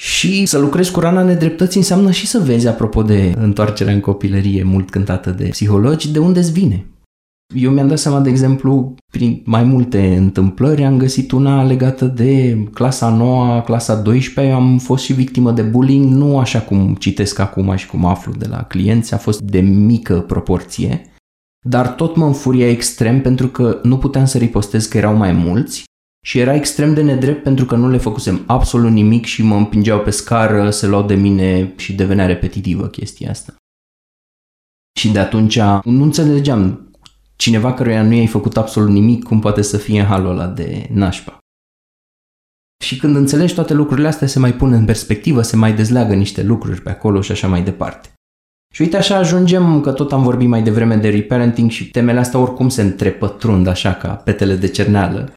Și să lucrezi cu rana nedreptății înseamnă și să vezi, apropo de întoarcerea în copilărie mult cântată de psihologi, de unde îți vine. Eu mi-am dat seama, de exemplu, prin mai multe întâmplări, am găsit una legată de clasa 9, clasa 12, eu am fost și victimă de bullying, nu așa cum citesc acum și cum aflu de la clienți, a fost de mică proporție, dar tot mă înfuria extrem pentru că nu puteam să ripostez că erau mai mulți și era extrem de nedrept pentru că nu le făcusem absolut nimic și mă împingeau pe scară, se luau de mine și devenea repetitivă chestia asta. Și de atunci nu înțelegeam cineva căruia nu i-ai făcut absolut nimic, cum poate să fie în halul ăla de nașpa. Și când înțelegi toate lucrurile astea, se mai pun în perspectivă, se mai dezleagă niște lucruri pe acolo și așa mai departe. Și uite așa ajungem, că tot am vorbit mai devreme de reparenting și temele astea oricum se întrepătrund așa ca petele de cerneală,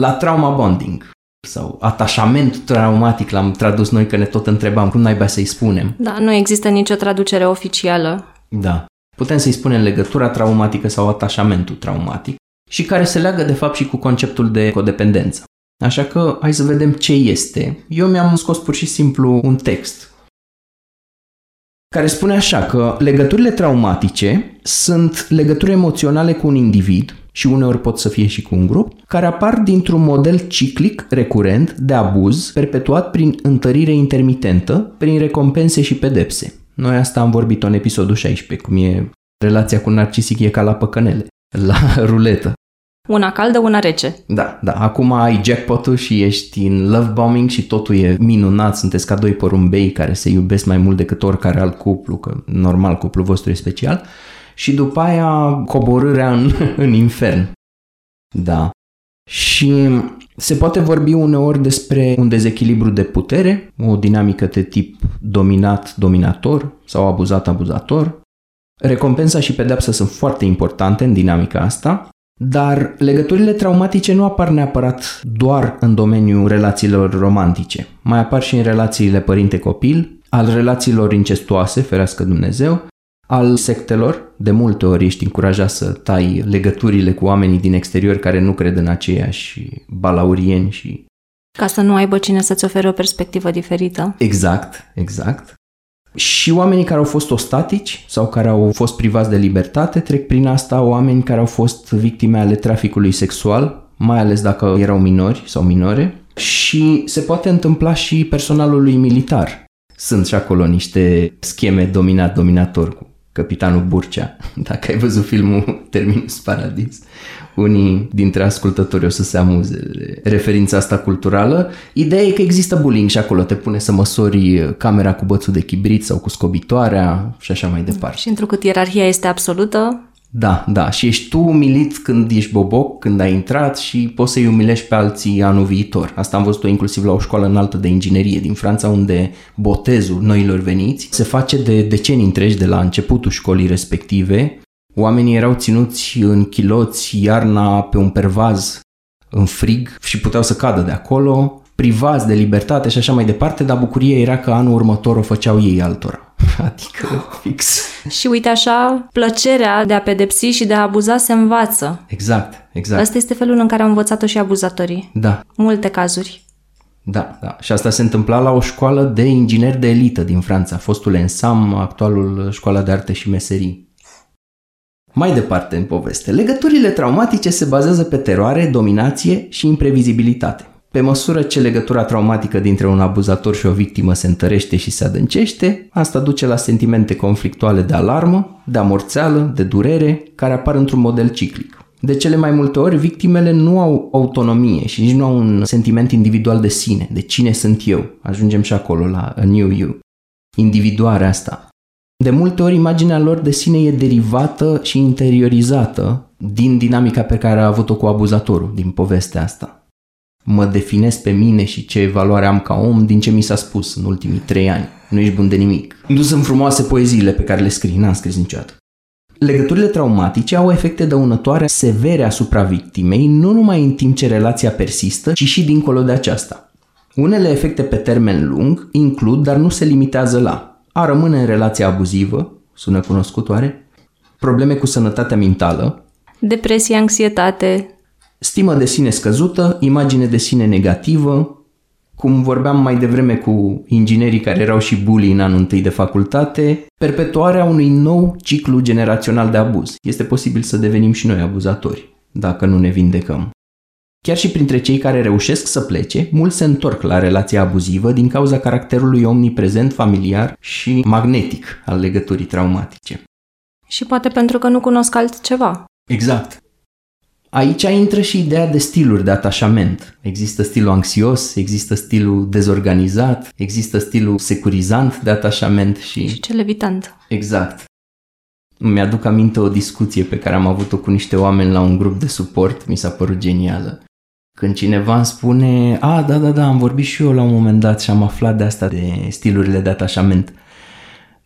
la trauma bonding sau atașament traumatic, l-am tradus noi că ne tot întrebam cum naiba să-i spunem. Da, nu există nicio traducere oficială. Da. Putem să-i spunem legătura traumatică sau atașamentul traumatic și care se leagă de fapt și cu conceptul de codependență. Așa că hai să vedem ce este. Eu mi-am scos pur și simplu un text care spune așa că legăturile traumatice sunt legături emoționale cu un individ și uneori pot să fie și cu un grup, care apar dintr-un model ciclic recurent de abuz perpetuat prin întărire intermitentă, prin recompense și pedepse. Noi asta am vorbit în episodul 16, cum e relația cu narcisic e ca la păcănele, *laughs* la ruletă. Una caldă, una rece. Da, da. Acum ai jackpot și ești în love bombing și totul e minunat. Sunteți ca doi porumbei care se iubesc mai mult decât oricare alt cuplu, că normal cuplul vostru e special. Și după aia coborârea în, *laughs* în infern. Da. Și se poate vorbi uneori despre un dezechilibru de putere, o dinamică de tip dominat-dominator sau abuzat-abuzator. Recompensa și pedepsa sunt foarte importante în dinamica asta dar legăturile traumatice nu apar neapărat doar în domeniul relațiilor romantice, mai apar și în relațiile părinte-copil, al relațiilor incestuoase, ferească Dumnezeu, al sectelor, de multe ori ești încurajat să tai legăturile cu oamenii din exterior care nu cred în aceiași balaurieni și... Ca să nu aibă cine să-ți ofere o perspectivă diferită. Exact, exact. Și oamenii care au fost ostatici sau care au fost privați de libertate trec prin asta oameni care au fost victime ale traficului sexual, mai ales dacă erau minori sau minore. Și se poate întâmpla și personalului militar. Sunt și acolo niște scheme dominat-dominator cu capitanul Burcea, *laughs* dacă ai văzut filmul Terminus Paradis unii dintre ascultători o să se amuze de referința asta culturală. Ideea e că există bullying și acolo te pune să măsori camera cu bățul de chibrit sau cu scobitoarea și așa mai departe. Și întrucât ierarhia este absolută, da, da, și ești tu umilit când ești boboc, când ai intrat și poți să-i umilești pe alții anul viitor. Asta am văzut-o inclusiv la o școală înaltă de inginerie din Franța, unde botezul noilor veniți se face de decenii întregi de la începutul școlii respective Oamenii erau ținuți în chiloți iarna pe un pervaz în frig și puteau să cadă de acolo, privați de libertate și așa mai departe, dar bucuria era că anul următor o făceau ei altora. *laughs* Adică fix. Și uite așa, plăcerea de a pedepsi și de a abuza se învață. Exact, exact. Asta este felul în care au învățat-o și abuzatorii. Da. Multe cazuri. Da, da. Și asta se întâmpla la o școală de ingineri de elită din Franța, fostul ENSAM, actualul Școala de Arte și Meserii. Mai departe în poveste, legăturile traumatice se bazează pe teroare, dominație și imprevizibilitate. Pe măsură ce legătura traumatică dintre un abuzator și o victimă se întărește și se adâncește, asta duce la sentimente conflictuale de alarmă, de amorțeală, de durere, care apar într-un model ciclic. De cele mai multe ori, victimele nu au autonomie și nici nu au un sentiment individual de sine, de cine sunt eu. Ajungem și acolo la a new you. Individuarea asta, de multe ori imaginea lor de sine e derivată și interiorizată din dinamica pe care a avut-o cu abuzatorul din povestea asta. Mă definez pe mine și ce valoare am ca om din ce mi s-a spus în ultimii trei ani. Nu ești bun de nimic. Nu sunt frumoase poeziile pe care le scrii, n-am scris niciodată. Legăturile traumatice au efecte dăunătoare severe asupra victimei, nu numai în timp ce relația persistă, ci și dincolo de aceasta. Unele efecte pe termen lung includ, dar nu se limitează la a rămâne în relația abuzivă, sună cunoscut oare, probleme cu sănătatea mentală, depresie, anxietate, stimă de sine scăzută, imagine de sine negativă, cum vorbeam mai devreme cu inginerii care erau și bully în anul întâi de facultate, perpetuarea unui nou ciclu generațional de abuz. Este posibil să devenim și noi abuzatori, dacă nu ne vindecăm. Chiar și printre cei care reușesc să plece, mulți se întorc la relația abuzivă din cauza caracterului omniprezent, familiar și magnetic al legăturii traumatice. Și poate pentru că nu cunosc altceva. Exact. Aici intră și ideea de stiluri de atașament. Există stilul anxios, există stilul dezorganizat, există stilul securizant de atașament și... Și cel evitant. Exact. Mi-aduc aminte o discuție pe care am avut-o cu niște oameni la un grup de suport, mi s-a părut genială Când cineva îmi spune, a, da, da, da, am vorbit și eu la un moment dat și am aflat de asta, de stilurile de atașament.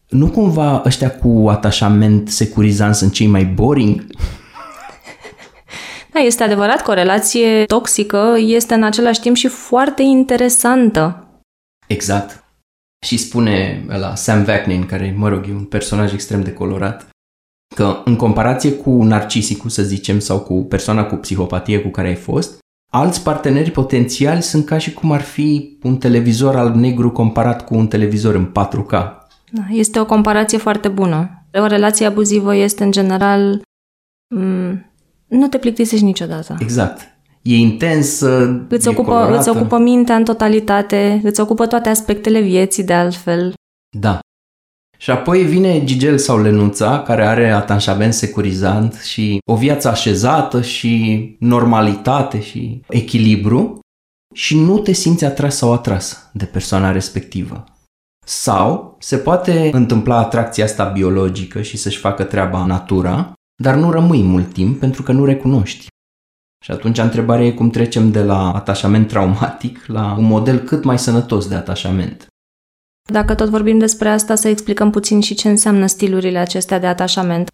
Nu cumva ăștia cu atașament securizant sunt cei mai boring? Da, este adevărat că o relație toxică este în același timp și foarte interesantă. Exact. Și spune la Sam Vaknin, care, mă rog, e un personaj extrem de colorat, că în comparație cu narcisicul, să zicem, sau cu persoana cu psihopatie cu care ai fost, alți parteneri potențiali sunt ca și cum ar fi un televizor al negru comparat cu un televizor în 4K. Da, este o comparație foarte bună. O relație abuzivă este în general... M- nu te plictisești niciodată. Exact. E intensă, Îți e ocupă, colorată. îți ocupă mintea în totalitate, îți ocupă toate aspectele vieții de altfel. Da. Și apoi vine Gigel sau Lenuța, care are atașament securizant și o viață așezată și normalitate și echilibru și nu te simți atras sau atras de persoana respectivă. Sau se poate întâmpla atracția asta biologică și să-și facă treaba natura, dar nu rămâi mult timp pentru că nu recunoști. Și atunci întrebarea e cum trecem de la atașament traumatic la un model cât mai sănătos de atașament. Dacă tot vorbim despre asta, să explicăm puțin și ce înseamnă stilurile acestea de atașament.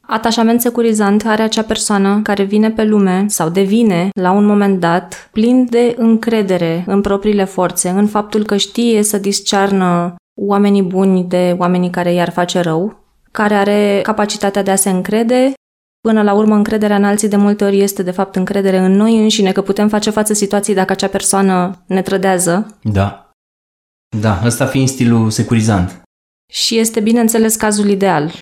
Atașament securizant are acea persoană care vine pe lume sau devine, la un moment dat, plin de încredere în propriile forțe, în faptul că știe să discearnă oamenii buni de oamenii care i-ar face rău, care are capacitatea de a se încrede. Până la urmă, încrederea în alții de multe ori este, de fapt, încredere în noi înșine, că putem face față situației dacă acea persoană ne trădează. Da. Da, ăsta fiind stilul securizant. Și este, bineînțeles, cazul ideal.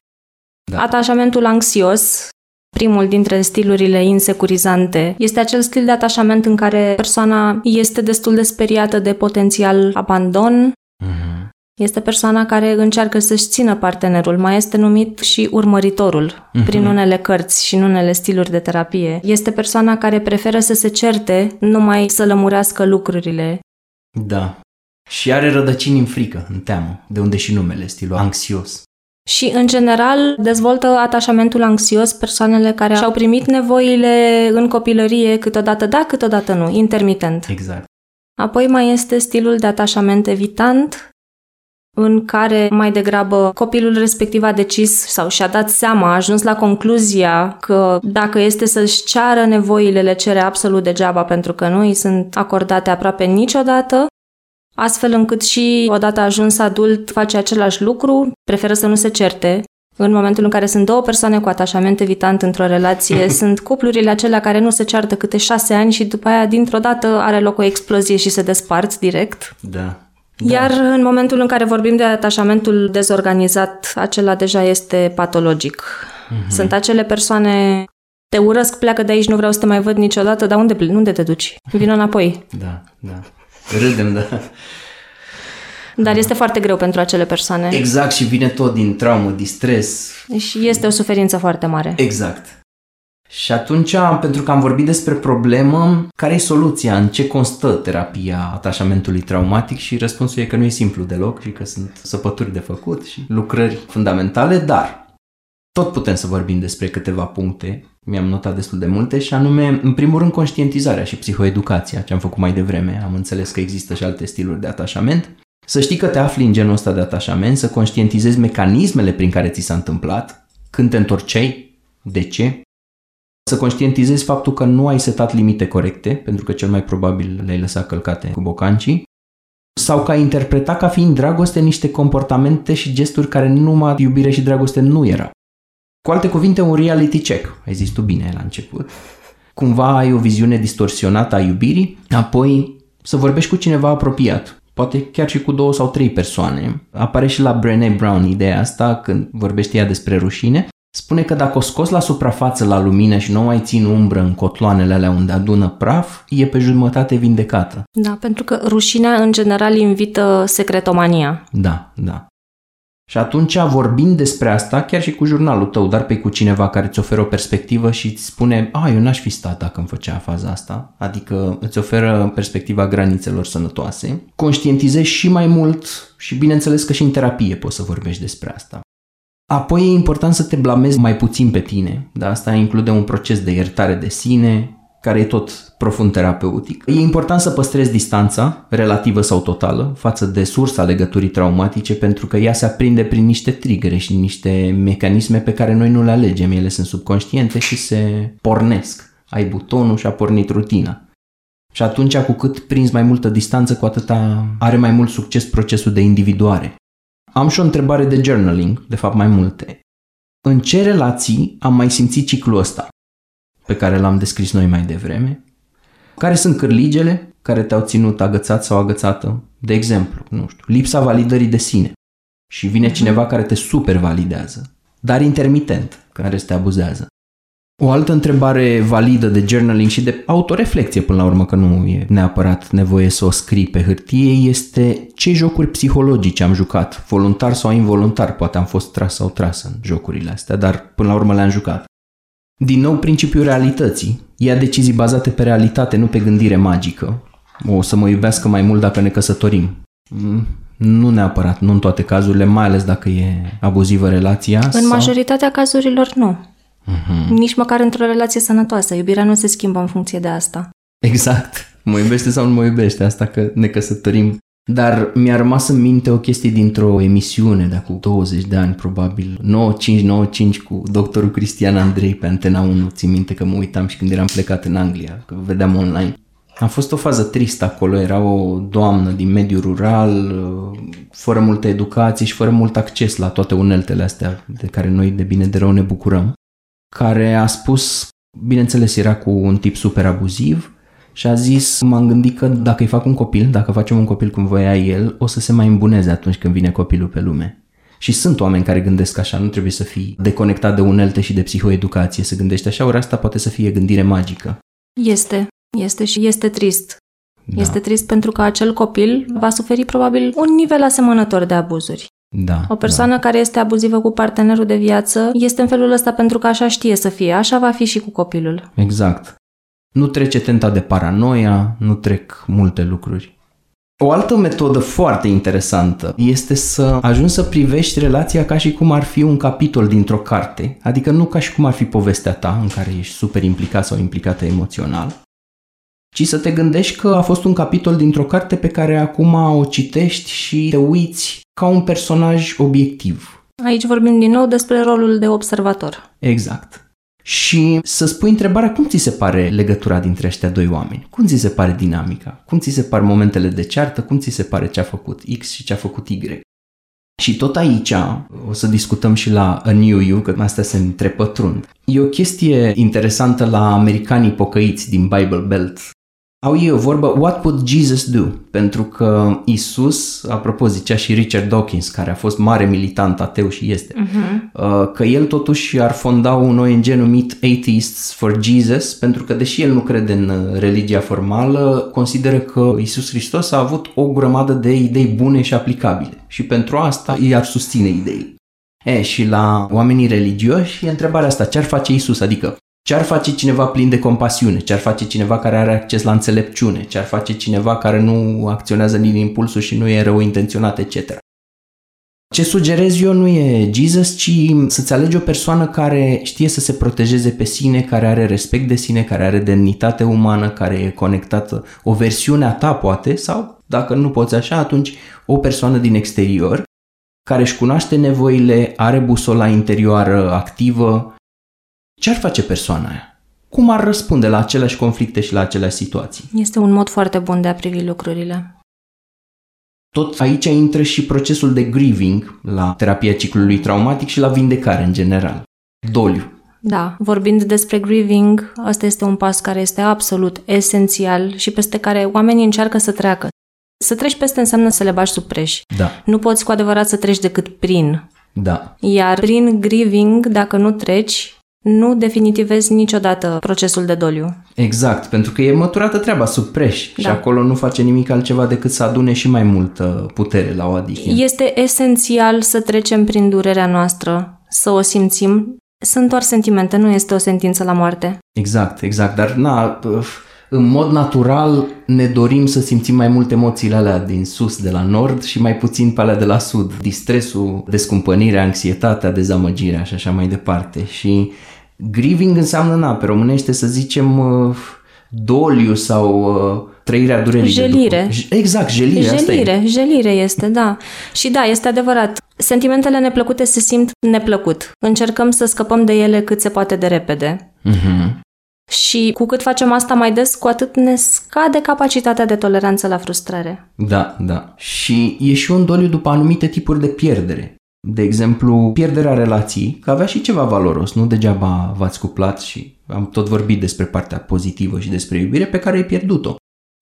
Da. Atașamentul anxios, primul dintre stilurile insecurizante, este acel stil de atașament în care persoana este destul de speriată de potențial abandon, Mm-hmm. Este persoana care încearcă să-și țină partenerul, mai este numit și urmăritorul Mhm. prin unele cărți și în unele stiluri de terapie. Este persoana care preferă să se certe, numai să lămurească lucrurile. Da. Și are rădăcini în frică, în teamă, de unde și numele, stilul anxios. Și, în general, dezvoltă atașamentul anxios persoanele care și-au primit nevoile în copilărie, câteodată da, câteodată nu, intermitent. Exact. Apoi mai este stilul de atașament evitant, în care mai degrabă copilul respectiv a decis sau și-a dat seama, a ajuns la concluzia că dacă este să-și ceară nevoile, le cere absolut degeaba pentru că nu îi sunt acordate aproape niciodată, astfel încât și odată ajuns adult face același lucru, preferă să nu se certe. În momentul în care sunt două persoane cu atașament evitant într-o relație, *clears throat* sunt cuplurile acelea care nu se ceartă câte șase ani și după aia dintr-o dată are loc o explozie și se despart direct. Da. Iar în momentul în care vorbim de atașamentul dezorganizat, acela deja este patologic. Mhm. Sunt acele persoane te urăsc, pleacă de aici, nu vreau să te mai văd niciodată, dar unde, unde te duci? Vino înapoi. Da, da. Râdem, da. Dar este foarte greu pentru acele persoane. Exact și vine tot din traumă, distres. Și este o suferință foarte mare. Exact. Și atunci, pentru că am vorbit despre problemă, care e soluția? În ce constă terapia atașamentului traumatic? Și răspunsul e că nu e simplu deloc și că sunt săpături de făcut și lucrări fundamentale, dar tot putem să vorbim despre câteva puncte, mi-am notat destul de multe, și anume, în primul rând, conștientizarea și psihoeducația, ce am făcut mai devreme. Am înțeles că există și alte stiluri de atașament. Să știi că te afli în genul ăsta de atașament, să conștientizezi mecanismele prin care ți s-a întâmplat, când te întorceai, de ce, să conștientizezi faptul că nu ai setat limite corecte, pentru că cel mai probabil le-ai lăsat călcate cu bocancii, sau că ai interpretat ca fiind dragoste niște comportamente și gesturi care numai iubire și dragoste nu erau. Cu alte cuvinte, un reality check, ai zis tu bine la început. Cumva ai o viziune distorsionată a iubirii, apoi să vorbești cu cineva apropiat, poate chiar și cu două sau trei persoane. Apare și la Brené Brown ideea asta când vorbește ea despre rușine. Spune că dacă o scoți la suprafață la lumină și nu mai țin umbră în cotloanele alea unde adună praf, e pe jumătate vindecată. Da, pentru că rușinea în general invită secretomania. Da, da. Și atunci, vorbind despre asta, chiar și cu jurnalul tău, dar pe cu cineva care îți oferă o perspectivă și îți spune, a, eu n-aș fi stat dacă îmi făcea faza asta, adică îți oferă perspectiva granițelor sănătoase, conștientizezi și mai mult și bineînțeles că și în terapie poți să vorbești despre asta. Apoi e important să te blamezi mai puțin pe tine, dar asta include un proces de iertare de sine, care e tot profund terapeutic. E important să păstrezi distanța, relativă sau totală, față de sursa legăturii traumatice, pentru că ea se aprinde prin niște trigere și niște mecanisme pe care noi nu le alegem. Ele sunt subconștiente și se pornesc. Ai butonul și a pornit rutina. Și atunci, cu cât prinzi mai multă distanță, cu atâta are mai mult succes procesul de individuare. Am și o întrebare de journaling, de fapt mai multe. În ce relații am mai simțit ciclul ăsta? pe care l-am descris noi mai devreme, care sunt cârligele care te-au ținut agățat sau agățată, de exemplu, nu știu, lipsa validării de sine și vine mhm. cineva care te super validează, dar intermitent, care te abuzează. O altă întrebare validă de journaling și de autoreflecție până la urmă, că nu e neapărat nevoie să o scrii pe hârtie, este ce jocuri psihologice am jucat, voluntar sau involuntar, poate am fost tras sau tras în jocurile astea, dar până la urmă le-am jucat. Din nou, principiul realității. Ia decizii bazate pe realitate, nu pe gândire magică. O să mă iubească mai mult dacă ne căsătorim. Mm, nu neapărat, nu în toate cazurile, mai ales dacă e abuzivă relația. În sau... majoritatea cazurilor nu. Uh-huh. Nici măcar într-o relație sănătoasă. Iubirea nu se schimbă în funcție de asta. Exact. Mă iubește sau nu mă iubește, asta că ne căsătorim dar mi-a rămas în minte o chestie dintr-o emisiune de acum 20 de ani, probabil, 9595 cu doctorul Cristian Andrei pe Antena 1. Țin minte că mă uitam și când eram plecat în Anglia, că vedeam online. A fost o fază tristă acolo, era o doamnă din mediul rural, fără multă educație și fără mult acces la toate uneltele astea de care noi de bine de rău ne bucurăm, care a spus, bineînțeles era cu un tip super abuziv, și a zis, m-am gândit că dacă îi fac un copil, dacă facem un copil cum voia el, o să se mai îmbuneze atunci când vine copilul pe lume. Și sunt oameni care gândesc așa, nu trebuie să fii deconectat de unelte și de psihoeducație, să gândești așa, ori asta poate să fie gândire magică. Este, este și este trist. Da. Este trist pentru că acel copil va suferi probabil un nivel asemănător de abuzuri. Da, o persoană da. care este abuzivă cu partenerul de viață este în felul ăsta pentru că așa știe să fie, așa va fi și cu copilul. Exact. Nu trece tenta de paranoia, nu trec multe lucruri. O altă metodă foarte interesantă este să ajungi să privești relația ca și cum ar fi un capitol dintr-o carte, adică nu ca și cum ar fi povestea ta în care ești super implicat sau implicată emoțional, ci să te gândești că a fost un capitol dintr-o carte pe care acum o citești și te uiți ca un personaj obiectiv. Aici vorbim din nou despre rolul de observator. Exact și să spui întrebarea cum ți se pare legătura dintre ăștia doi oameni, cum ți se pare dinamica, cum ți se par momentele de ceartă, cum ți se pare ce a făcut X și ce a făcut Y. Și tot aici o să discutăm și la A New You, că astea se întrepătrund. E o chestie interesantă la americanii pocăiți din Bible Belt au ei o vorbă, what would Jesus do? Pentru că Isus, apropo zicea și Richard Dawkins, care a fost mare militant ateu și este, uh-huh. că el totuși ar fonda un ONG numit Atheists for Jesus, pentru că deși el nu crede în uh, religia formală, consideră că Isus Hristos a avut o grămadă de idei bune și aplicabile și pentru asta i-ar susține idei. E, și la oamenii religioși e întrebarea asta, ce ar face Isus? Adică ce ar face cineva plin de compasiune? Ce ar face cineva care are acces la înțelepciune? Ce ar face cineva care nu acționează din impulsul și nu e rău intenționat, etc. Ce sugerez eu nu e Jesus, ci să-ți alegi o persoană care știe să se protejeze pe sine, care are respect de sine, care are demnitate umană, care e conectată, o versiune a ta poate, sau dacă nu poți așa, atunci o persoană din exterior, care își cunoaște nevoile, are busola interioară activă, ce ar face persoana aia? Cum ar răspunde la aceleași conflicte și la aceleași situații? Este un mod foarte bun de a privi lucrurile. Tot aici intră și procesul de grieving la terapia ciclului traumatic și la vindecare în general. Doliu. Da, vorbind despre grieving, ăsta este un pas care este absolut esențial și peste care oamenii încearcă să treacă. Să treci peste înseamnă să le bagi sub preș. Da. Nu poți cu adevărat să treci decât prin. Da. Iar prin grieving, dacă nu treci, nu definitivezi niciodată procesul de doliu. Exact, pentru că e măturată treaba sub preș da. și acolo nu face nimic altceva decât să adune și mai multă putere la o adică. Este esențial să trecem prin durerea noastră, să o simțim. Sunt doar sentimente, nu este o sentință la moarte. Exact, exact, dar na, în mod natural ne dorim să simțim mai mult emoțiile alea din sus, de la nord și mai puțin pe alea de la sud. Distresul, descumpănirea, anxietatea, dezamăgirea și așa mai departe. Și Grieving înseamnă, na, pe românește să zicem, uh, doliu sau uh, trăirea durerii. Jelire. De exact, jelire. Jelire, asta e. jelire este, da. Și da, este adevărat. Sentimentele neplăcute se simt neplăcut. Încercăm să scăpăm de ele cât se poate de repede. Mhm. Și cu cât facem asta mai des, cu atât ne scade capacitatea de toleranță la frustrare. Da, da. Și e și un doliu după anumite tipuri de pierdere. De exemplu, pierderea relației, că avea și ceva valoros, nu degeaba v-ați cuplat și am tot vorbit despre partea pozitivă și despre iubire pe care ai pierdut-o.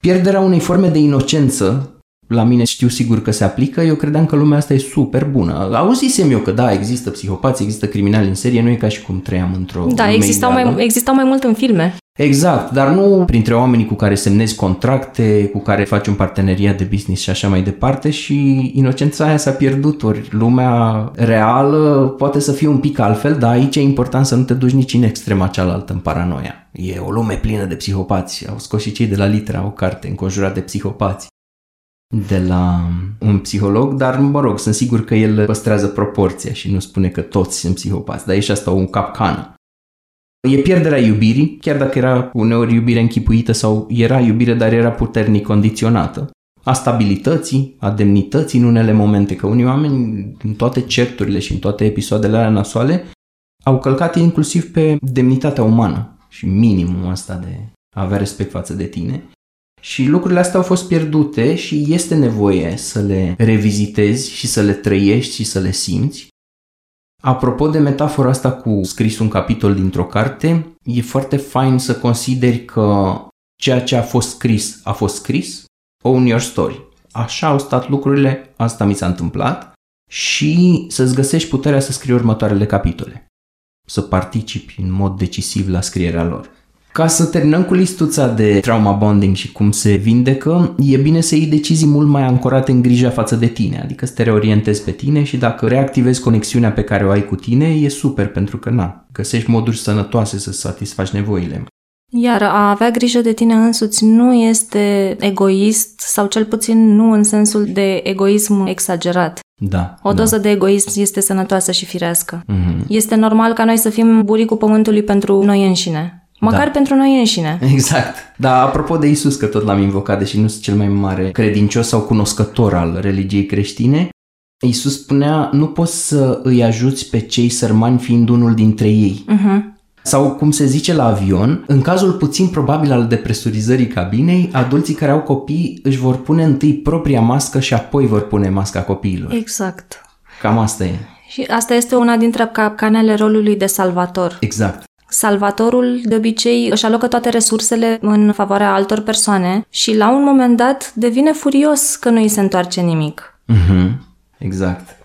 Pierderea unei forme de inocență, la mine știu sigur că se aplică, eu credeam că lumea asta e super bună. Auzisem eu că da, există psihopați, există criminali în serie, nu e ca și cum trăiam într-o Da, lume existau ideală. mai, existau mai mult în filme. Exact, dar nu printre oamenii cu care semnezi contracte, cu care faci un parteneriat de business și așa mai departe și inocența aia s-a pierdut, ori lumea reală poate să fie un pic altfel, dar aici e important să nu te duci nici în extrema cealaltă, în paranoia. E o lume plină de psihopați, au scos și cei de la Litera o carte înconjurat de psihopați de la un psiholog, dar mă rog, sunt sigur că el păstrează proporția și nu spune că toți sunt psihopați, dar e și asta o capcană. E pierderea iubirii, chiar dacă era uneori iubire închipuită sau era iubire, dar era puternic condiționată. A stabilității, a demnității în unele momente, că unii oameni în toate certurile și în toate episoadele alea nasoale au călcat inclusiv pe demnitatea umană și minimul ăsta de a avea respect față de tine. Și lucrurile astea au fost pierdute și este nevoie să le revizitezi și să le trăiești și să le simți. Apropo de metafora asta cu scris un capitol dintr-o carte, e foarte fain să consideri că ceea ce a fost scris a fost scris, own your story. Așa au stat lucrurile, asta mi s-a întâmplat și să-ți găsești puterea să scrii următoarele capitole. Să participi în mod decisiv la scrierea lor. Ca să terminăm cu listuța de trauma bonding și cum se vindecă, e bine să iei decizii mult mai ancorate în grija față de tine, adică să te reorientezi pe tine și dacă reactivezi conexiunea pe care o ai cu tine, e super pentru că na, găsești moduri sănătoase să satisfaci nevoile. Iar a avea grijă de tine însuți nu este egoist sau cel puțin nu în sensul de egoism exagerat. Da. O doză de egoism este sănătoasă și firească. Mm-hmm. Este normal ca noi să fim buricul pământului pentru noi înșine. Măcar Da. pentru noi înșine. da. *laughs* Exact. Dar apropo de Isus, că tot l-am invocat, deși nu sunt cel mai mare credincios sau cunoscător al religiei creștine, Isus spunea, nu poți să îi ajuți pe cei sărmani fiind unul dintre ei. Uh-huh. Sau, cum se zice la avion, în cazul puțin probabil al depresurizării cabinei, adulții care au copii își vor pune întâi propria mască și apoi vor pune masca copiilor. Exact. Cam asta e. Și asta este una dintre capcanele rolului de salvator. Exact. Salvatorul de obicei își alocă toate resursele în favoarea altor persoane și la un moment dat devine furios că nu îi se întoarce nimic. Mhm. Exact.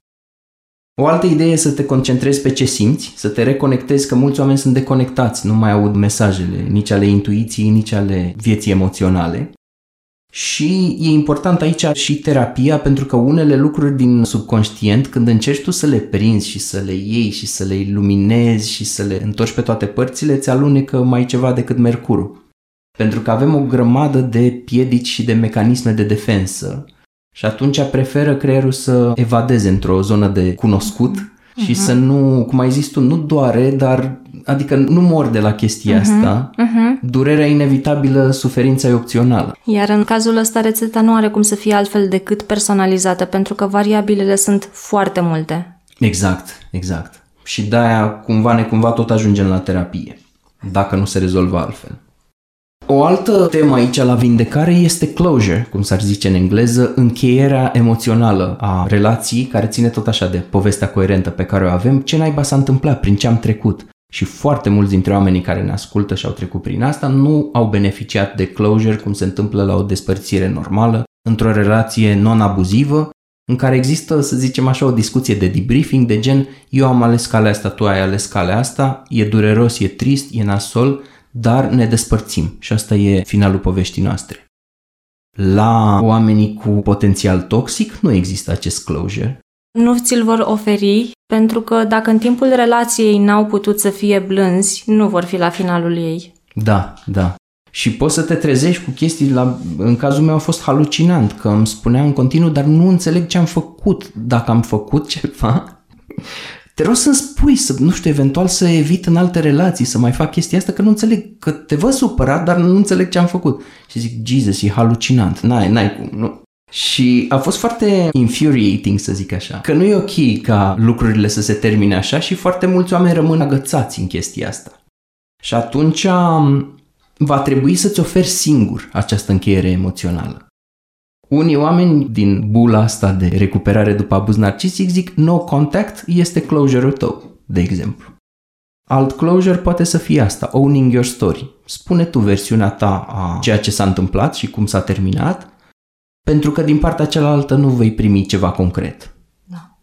O altă idee e să te concentrezi pe ce simți, să te reconectezi, că mulți oameni sunt deconectați, nu mai aud mesajele, nici ale intuiției, nici ale vieții emoționale. Și e important aici și terapia, pentru că unele lucruri din subconștient, când încerci tu să le prinzi și să le iei și să le iluminezi și să le întorci pe toate părțile, ți alunecă mai ceva decât mercurul. Pentru că avem o grămadă de piedici și de mecanisme de defensă și atunci preferă creierul să evadeze într-o zonă de cunoscut și să nu, cum ai zis tu, nu doare, dar adică nu mor de la chestia asta. Uh-huh. Durerea e inevitabilă, suferința e opțională. Iar în cazul ăsta rețeta nu are cum să fie altfel decât personalizată, pentru că variabilele sunt foarte multe. Exact, exact. Și de-aia cumva necumva tot ajungem la terapie, dacă nu se rezolvă altfel. O altă temă aici la vindecare este closure, cum s-ar zice în engleză, încheierea emoțională a relației, care ține tot așa de povestea coerentă pe care o avem, ce naiba s-a întâmplat, prin ce am trecut. Și foarte mulți dintre oamenii care ne ascultă și au trecut prin asta nu au beneficiat de closure cum se întâmplă la o despărțire normală, într-o relație non-abuzivă, în care există, să zicem așa, o discuție de debriefing de gen eu am ales calea asta, tu ai ales calea asta, e dureros, e trist, e nasol, dar ne despărțim și asta e finalul poveștii noastre. La oamenii cu potențial toxic nu există acest closure. Nu ți-l vor oferi pentru că dacă în timpul relației n-au putut să fie blânzi, nu vor fi la finalul ei. Da, da. Și poți să te trezești cu chestii, la, în cazul meu a fost halucinant, că îmi spunea în continuu, dar nu înțeleg ce am făcut. Dacă am făcut ceva, te rog să-mi spui, să, nu știu, eventual să evit în alte relații, să mai fac chestia asta, că nu înțeleg, că te văd supărat, dar nu înțeleg ce am făcut. Și zic, Jesus, e halucinant, n-ai, n-ai cum, nu. Și a fost foarte infuriating, să zic așa, că nu e ok ca lucrurile să se termine așa și foarte mulți oameni rămân agățați în chestia asta. Și atunci um, va trebui să-ți oferi singur această încheiere emoțională. Unii oameni din bula asta de recuperare după abuz narcisic zic no contact este closure-ul tău, de exemplu. Alt closure poate să fie asta, owning your story. Spune tu versiunea ta a ceea ce s-a întâmplat și cum s-a terminat, pentru că din partea cealaltă nu vei primi ceva concret. Da.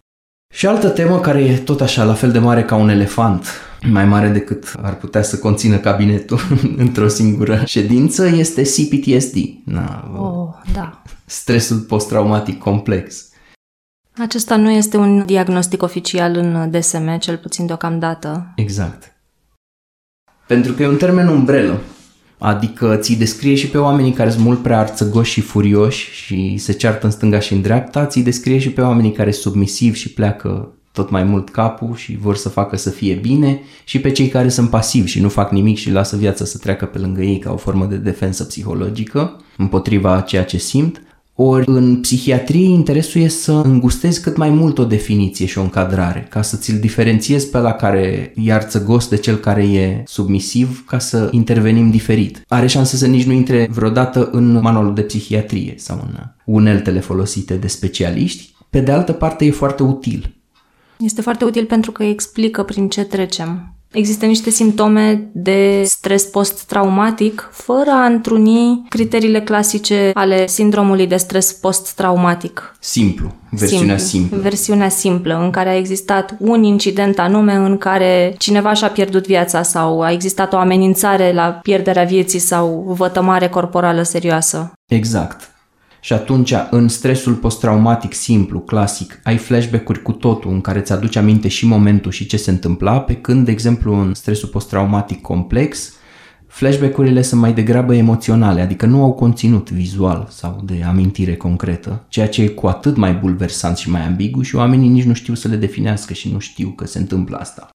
Și altă temă care e tot așa, la fel de mare ca un elefant, mai mare decât ar putea să conțină cabinetul *laughs* într-o singură ședință, este CPTSD. Na, oh, da. Stresul post-traumatic complex. Acesta nu este un diagnostic oficial în DSM, cel puțin deocamdată. Exact. Pentru că e un termen umbrelă. Adică ți descrie și pe oamenii care sunt mult prea arțăgoși și furioși și se ceartă în stânga și în dreapta, ți descrie și pe oamenii care sunt submisivi și pleacă tot mai mult capul și vor să facă să fie bine și pe cei care sunt pasivi și nu fac nimic și lasă viața să treacă pe lângă ei ca o formă de defensă psihologică împotriva ceea ce simt. Ori în psihiatrie interesul e să îngustezi cât mai mult o definiție și o încadrare, ca să ți-l diferențiezi pe la care e arțăgos de cel care e submisiv, ca să intervenim diferit. Are șanse să nici nu intre vreodată în manualul de psihiatrie sau în uneltele folosite de specialiști. Pe de altă parte e foarte util. Este foarte util pentru că explică prin ce trecem. Există niște simptome de stres post-traumatic fără a întruni criteriile clasice ale sindromului de stres post-traumatic. Simplu, versiunea simplu. simplă. Versiunea simplă, în care a existat un incident anume în care cineva și-a pierdut viața sau a existat o amenințare la pierderea vieții sau vătămare corporală serioasă. Exact. Și atunci, în stresul post-traumatic simplu, clasic, ai flashback-uri cu totul în care ți-aduci aminte și momentul și ce se întâmpla, pe când, de exemplu, în stresul post-traumatic complex, flashback-urile sunt mai degrabă emoționale, adică nu au conținut vizual sau de amintire concretă, ceea ce e cu atât mai bulversant și mai ambigu și oamenii nici nu știu să le definească și nu știu că se întâmplă asta.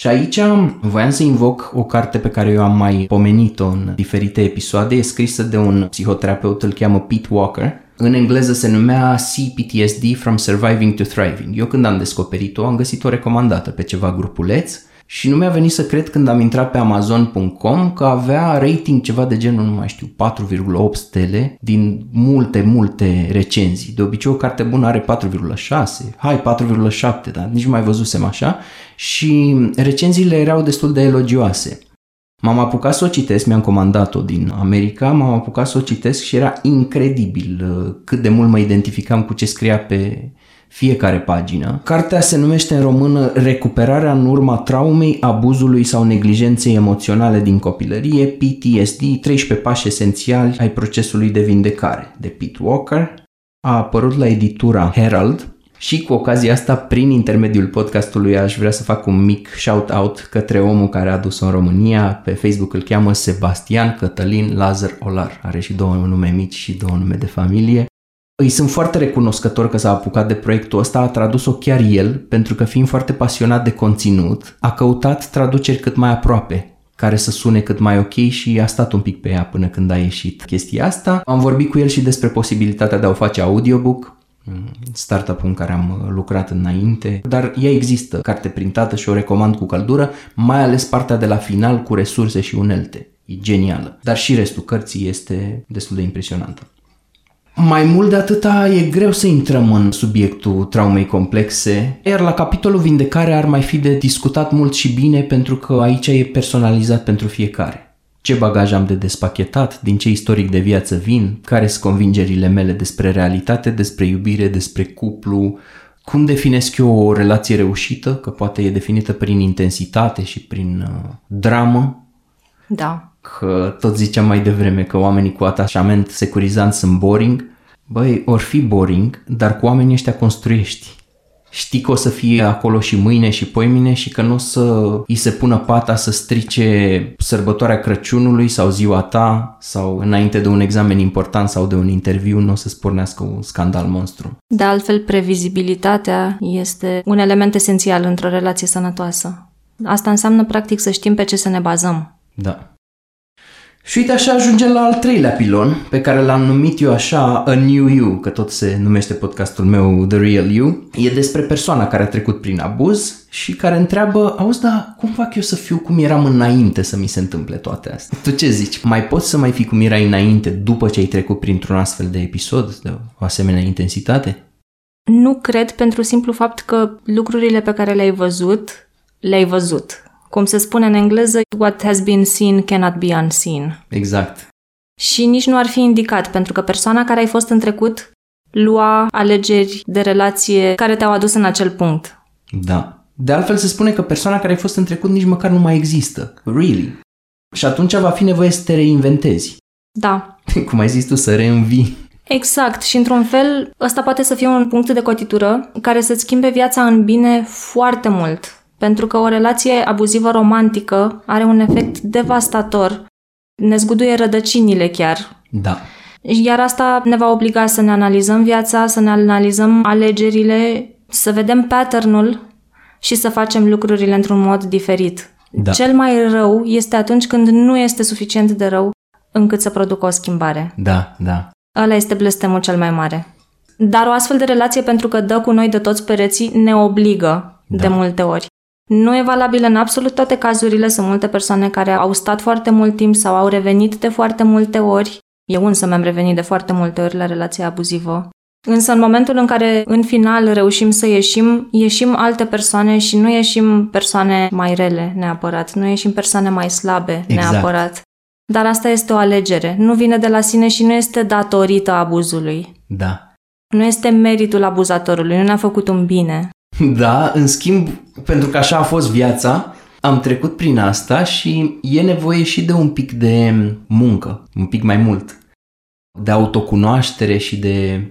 Și aici voiam să invoc o carte pe care eu am mai pomenit-o în diferite episoade, e scrisă de un psihoterapeut, îl cheamă Pete Walker. În engleză se numea CPTSD From Surviving to Thriving. Eu când am descoperit-o, am găsit-o recomandată pe ceva grupuleț și nu mi-a venit să cred când am intrat pe Amazon.com că avea rating ceva de genul, nu mai știu, 4,8 stele din multe, multe recenzii. De obicei o carte bună are 4,6, hai 4,7, dar nici nu mai văzusem așa. Și recenziile erau destul de elogioase. M-am apucat să o citesc, mi-am comandat-o din America, m-am apucat să o citesc și era incredibil uh, cât de mult mă identificam cu ce scria pe fiecare pagină. Cartea se numește în română Recuperarea în urma traumei, abuzului sau neglijenței emoționale din copilărie, PTSD, 13 pași esențiali ai procesului de vindecare, de Pete Walker. A apărut la editura Herald și cu ocazia asta, prin intermediul podcastului, aș vrea să fac un mic shout-out către omul care a adus-o în România. Pe Facebook îl cheamă Sebastian Cătălin Lazar Olar. Are și două nume mici și două nume de familie. Îi sunt foarte recunoscător că s-a apucat de proiectul ăsta, a tradus-o chiar el, pentru că fiind foarte pasionat de conținut, a căutat traduceri cât mai aproape, care să sune cât mai ok și a stat un pic pe ea până când a ieșit chestia asta. Am vorbit cu el și despre posibilitatea de a o face audiobook, startup în care am lucrat înainte, dar ea există, carte printată și o recomand cu căldură, mai ales partea de la final cu resurse și unelte. E genială. Dar și restul cărții este destul de impresionantă. Mai mult de atâta e greu să intrăm în subiectul traumei complexe, iar la capitolul vindecare ar mai fi de discutat mult și bine pentru că aici e personalizat pentru fiecare. Ce bagaj am de despachetat, din ce istoric de viață vin, care sunt convingerile mele despre realitate, despre iubire, despre cuplu, cum definesc eu o relație reușită, că poate e definită prin intensitate și prin uh, dramă. Da că tot ziceam mai devreme că oamenii cu atașament securizant sunt boring, băi, or fi boring, dar cu oamenii ăștia construiești. știi că o să fie acolo și mâine și poimine și că nu o să îi se pună pata să strice sărbătoarea Crăciunului sau ziua ta sau înainte de un examen important sau de un interviu nu o să spornească un scandal monstru. De altfel, previzibilitatea este un element esențial într-o relație sănătoasă. Asta înseamnă practic să știm pe ce să ne bazăm. Da. Și uite așa ajungem la al treilea pilon, pe care l-am numit eu așa A New You, că tot se numește podcastul meu The Real You. E despre persoana care a trecut prin abuz și care întreabă, auzi, da, cum fac eu să fiu cum eram înainte să mi se întâmple toate astea? Tu ce zici? Mai poți să mai fii cum erai înainte după ce ai trecut printr-un astfel de episod, de o asemenea intensitate? Nu cred pentru simplu fapt că lucrurile pe care le-ai văzut, le-ai văzut. Cum se spune în engleză, what has been seen cannot be unseen. Exact. Și nici nu ar fi indicat, pentru că persoana care ai fost în trecut lua alegeri de relație care te-au adus în acel punct. Da. De altfel se spune că persoana care ai fost în trecut nici măcar nu mai există. Really. Și atunci va fi nevoie să te reinventezi. Da. *laughs* Cum ai zis tu, să reînvii. Exact. Și într-un fel, ăsta poate să fie un punct de cotitură care să-ți schimbe viața în bine foarte mult. Pentru că o relație abuzivă romantică are un efect devastator. Ne zguduie rădăcinile chiar. Da. Iar asta ne va obliga să ne analizăm viața, să ne analizăm alegerile, să vedem patternul și să facem lucrurile într-un mod diferit. Da. Cel mai rău este atunci când nu este suficient de rău încât să producă o schimbare. Da, da. Ăla este blestemul cel mai mare. Dar o astfel de relație, pentru că dă cu noi de toți pereții, ne obligă Da. de multe ori. Nu e valabil în absolut toate cazurile. Sunt multe persoane care au stat foarte mult timp sau au revenit de foarte multe ori. Eu însă mi-am revenit de foarte multe ori la relația abuzivă. Însă în momentul în care în final reușim să ieșim, ieșim alte persoane și nu ieșim persoane mai rele neapărat, nu ieșim persoane mai slabe Exact. neapărat. Dar asta este o alegere. Nu vine de la sine și nu este datorită abuzului. Da. Nu este meritul abuzatorului, nu ne-a făcut un bine. Da, în schimb, pentru că așa a fost viața, am trecut prin asta și e nevoie și de un pic de muncă, un pic mai mult. De autocunoaștere și de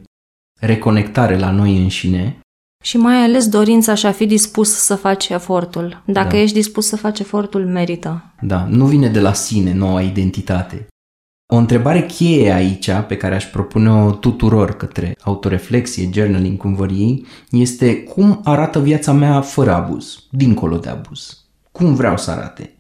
reconectare la noi înșine. Și mai ales dorința și a fi dispus să faci efortul. Dacă Da. ești dispus să faci efortul, merită. Da, nu vine de la sine noua identitate. O întrebare cheie aici, pe care aș propune-o tuturor către autoreflexie, journaling, cum vor ei, este cum arată viața mea fără abuz, dincolo de abuz. Cum vreau să arate.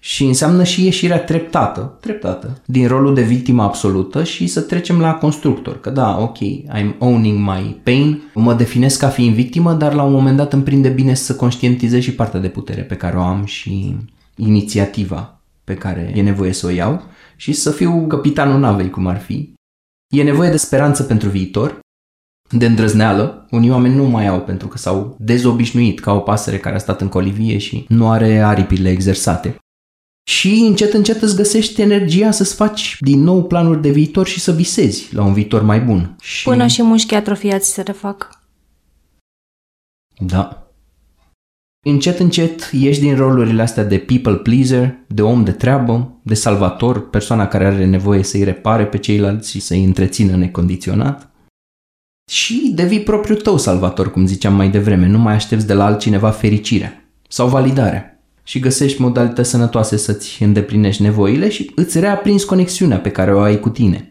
Și înseamnă și ieșirea treptată, treptată, din rolul de victimă absolută și să trecem la constructor. Că da, ok, I'm owning my pain, mă definesc ca fiind victimă, dar la un moment dat îmi prinde bine să conștientizez și partea de putere pe care o am și inițiativa pe care e nevoie să o iau și să fiu capitanul navei, cum ar fi. E nevoie de speranță pentru viitor, de îndrăzneală. Unii oameni nu mai au pentru că s-au dezobișnuit ca o pasăre care a stat în colivie și nu are aripile exersate. Și încet, încet îți găsești energia să-ți faci din nou planuri de viitor și să visezi la un viitor mai bun. Și... Până și mușchii atrofiați se refac. Da. Încet, încet ieși din rolurile astea de people pleaser, de om de treabă, de salvator, persoana care are nevoie să-i repare pe ceilalți și să-i întrețină necondiționat. Și devii propriul tău salvator, cum ziceam mai devreme, nu mai aștepți de la altcineva fericirea sau validarea și găsești modalități sănătoase să-ți îndeplinești nevoile și îți reaprinzi conexiunea pe care o ai cu tine.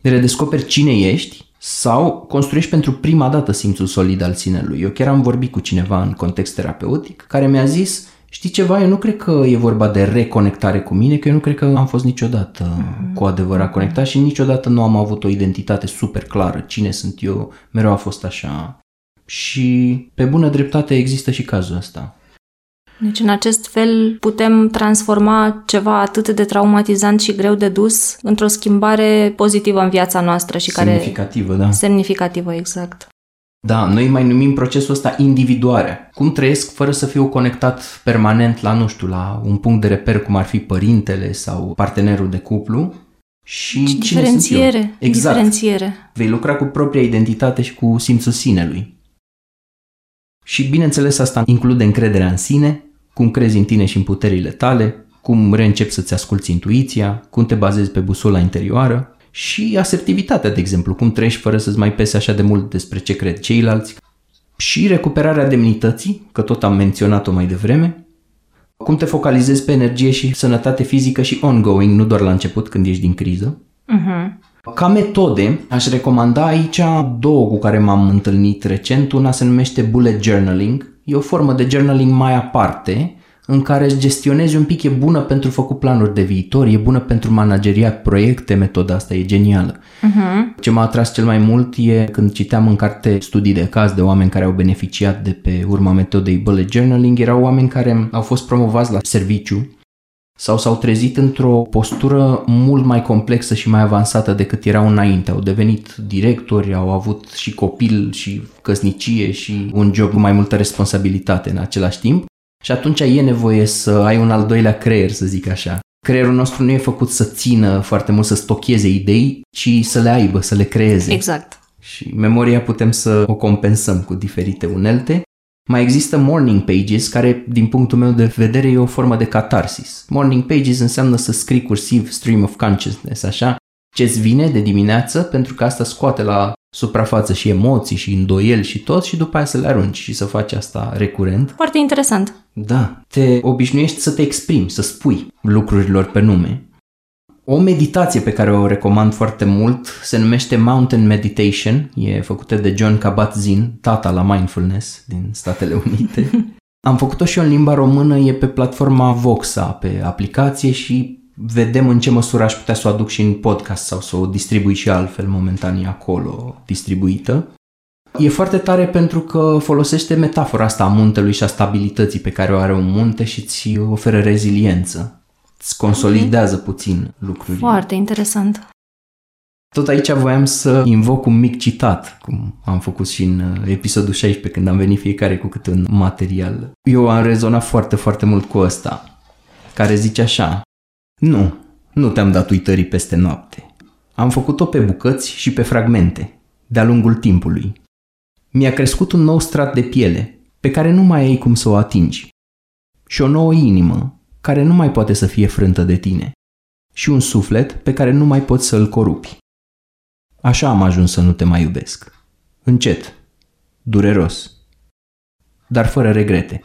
Redescoperi cine ești sau construiești pentru prima dată simțul solid al sinelui. Eu chiar am vorbit cu cineva în context terapeutic care mi-a zis Știi ceva, eu nu cred că e vorba de reconectare cu mine, că eu nu cred că am fost niciodată mm-hmm. cu adevărat conectat și niciodată nu am avut o identitate super clară. Cine sunt eu, mereu a fost așa. Și pe bună dreptate există și cazul ăsta. Deci în acest fel putem transforma ceva atât de traumatizant și greu de dus într-o schimbare pozitivă în viața noastră și care... Semnificativă, da. Semnificativă, exact. Da, noi mai numim procesul ăsta individuarea. Cum trăiesc fără să fiu conectat permanent la, nu știu, la un punct de reper cum ar fi părintele sau partenerul de cuplu. Și Și cine sunt eu? diferențiere. Exact. Diferențiere. Vei lucra cu propria identitate și cu simțul sinelui. Și bineînțeles asta include încrederea în sine, cum crezi în tine și în puterile tale, cum reîncepi să-ți asculți intuiția, cum te bazezi pe busola interioară și asertivitatea, de exemplu, cum trăiești fără să-ți mai pese așa de mult despre ce cred ceilalți. și recuperarea demnității, că tot am menționat-o mai devreme, cum te focalizezi pe energie și sănătate fizică și ongoing, nu doar la început când ești din criză. Mhm. Ca metode, aș recomanda aici două cu care m-am întâlnit recent. Una se numește bullet journaling. E o formă de journaling mai aparte, în care îți gestionezi un pic, e bună pentru făcut planuri de viitor, e bună pentru manageriat proiecte, metoda asta e genială. Mhm. Ce m-a atras cel mai mult e când citeam în carte studii de caz de oameni care au beneficiat de pe urma metodei bullet journaling, erau oameni care au fost promovați la serviciu sau s-au trezit într-o postură mult mai complexă și mai avansată decât erau înainte. Au devenit directori, au avut și copil și căsnicie și un job cu mai multă responsabilitate în același timp. Și atunci e nevoie să ai un al doilea creier, să zic așa. Creierul nostru nu e făcut să țină foarte mult, să stocheze idei, ci să le aibă, să le creeze. Exact. Și memoria putem să o compensăm cu diferite unelte. Mai există morning pages, care, din punctul meu de vedere, e o formă de catarsis. Morning pages înseamnă să scrii cursiv stream of consciousness, așa, ce-ți vine de dimineață, pentru că asta scoate la suprafață și emoții și îndoieli și tot și după aia să le arunci și să faci asta recurent. Foarte interesant. Da, te obișnuiești să te exprimi, să spui lucrurilor pe nume. O meditație pe care o recomand foarte mult se numește Mountain Meditation, e făcută de John Kabat-Zinn, tata la mindfulness din Statele *laughs* Unite. Am făcut-o și eu în limba română, e pe platforma Voxa, pe aplicație și vedem în ce măsură aș putea să o aduc și în podcast sau să o distribui și altfel, momentan e acolo distribuită. E foarte tare pentru că folosește metafora asta a muntelui și a stabilității pe care o are un munte și îți oferă reziliență. Îți consolidează puțin lucrurile. Foarte interesant. Tot aici voiam să invoc un mic citat, cum am făcut și în uh, episodul 16 când am venit fiecare cu câte un material. Eu am rezonat foarte, foarte mult cu ăsta, care zice așa Nu, nu te-am dat uitării peste noapte. Am făcut-o pe bucăți și pe fragmente, de-a lungul timpului. Mi-a crescut un nou strat de piele, pe care nu mai ai cum să o atingi. Și o nouă inimă, care nu mai poate să fie frântă de tine. Și un suflet pe care nu mai poți să îl corupi. Așa am ajuns să nu te mai iubesc. Încet, dureros, dar fără regrete.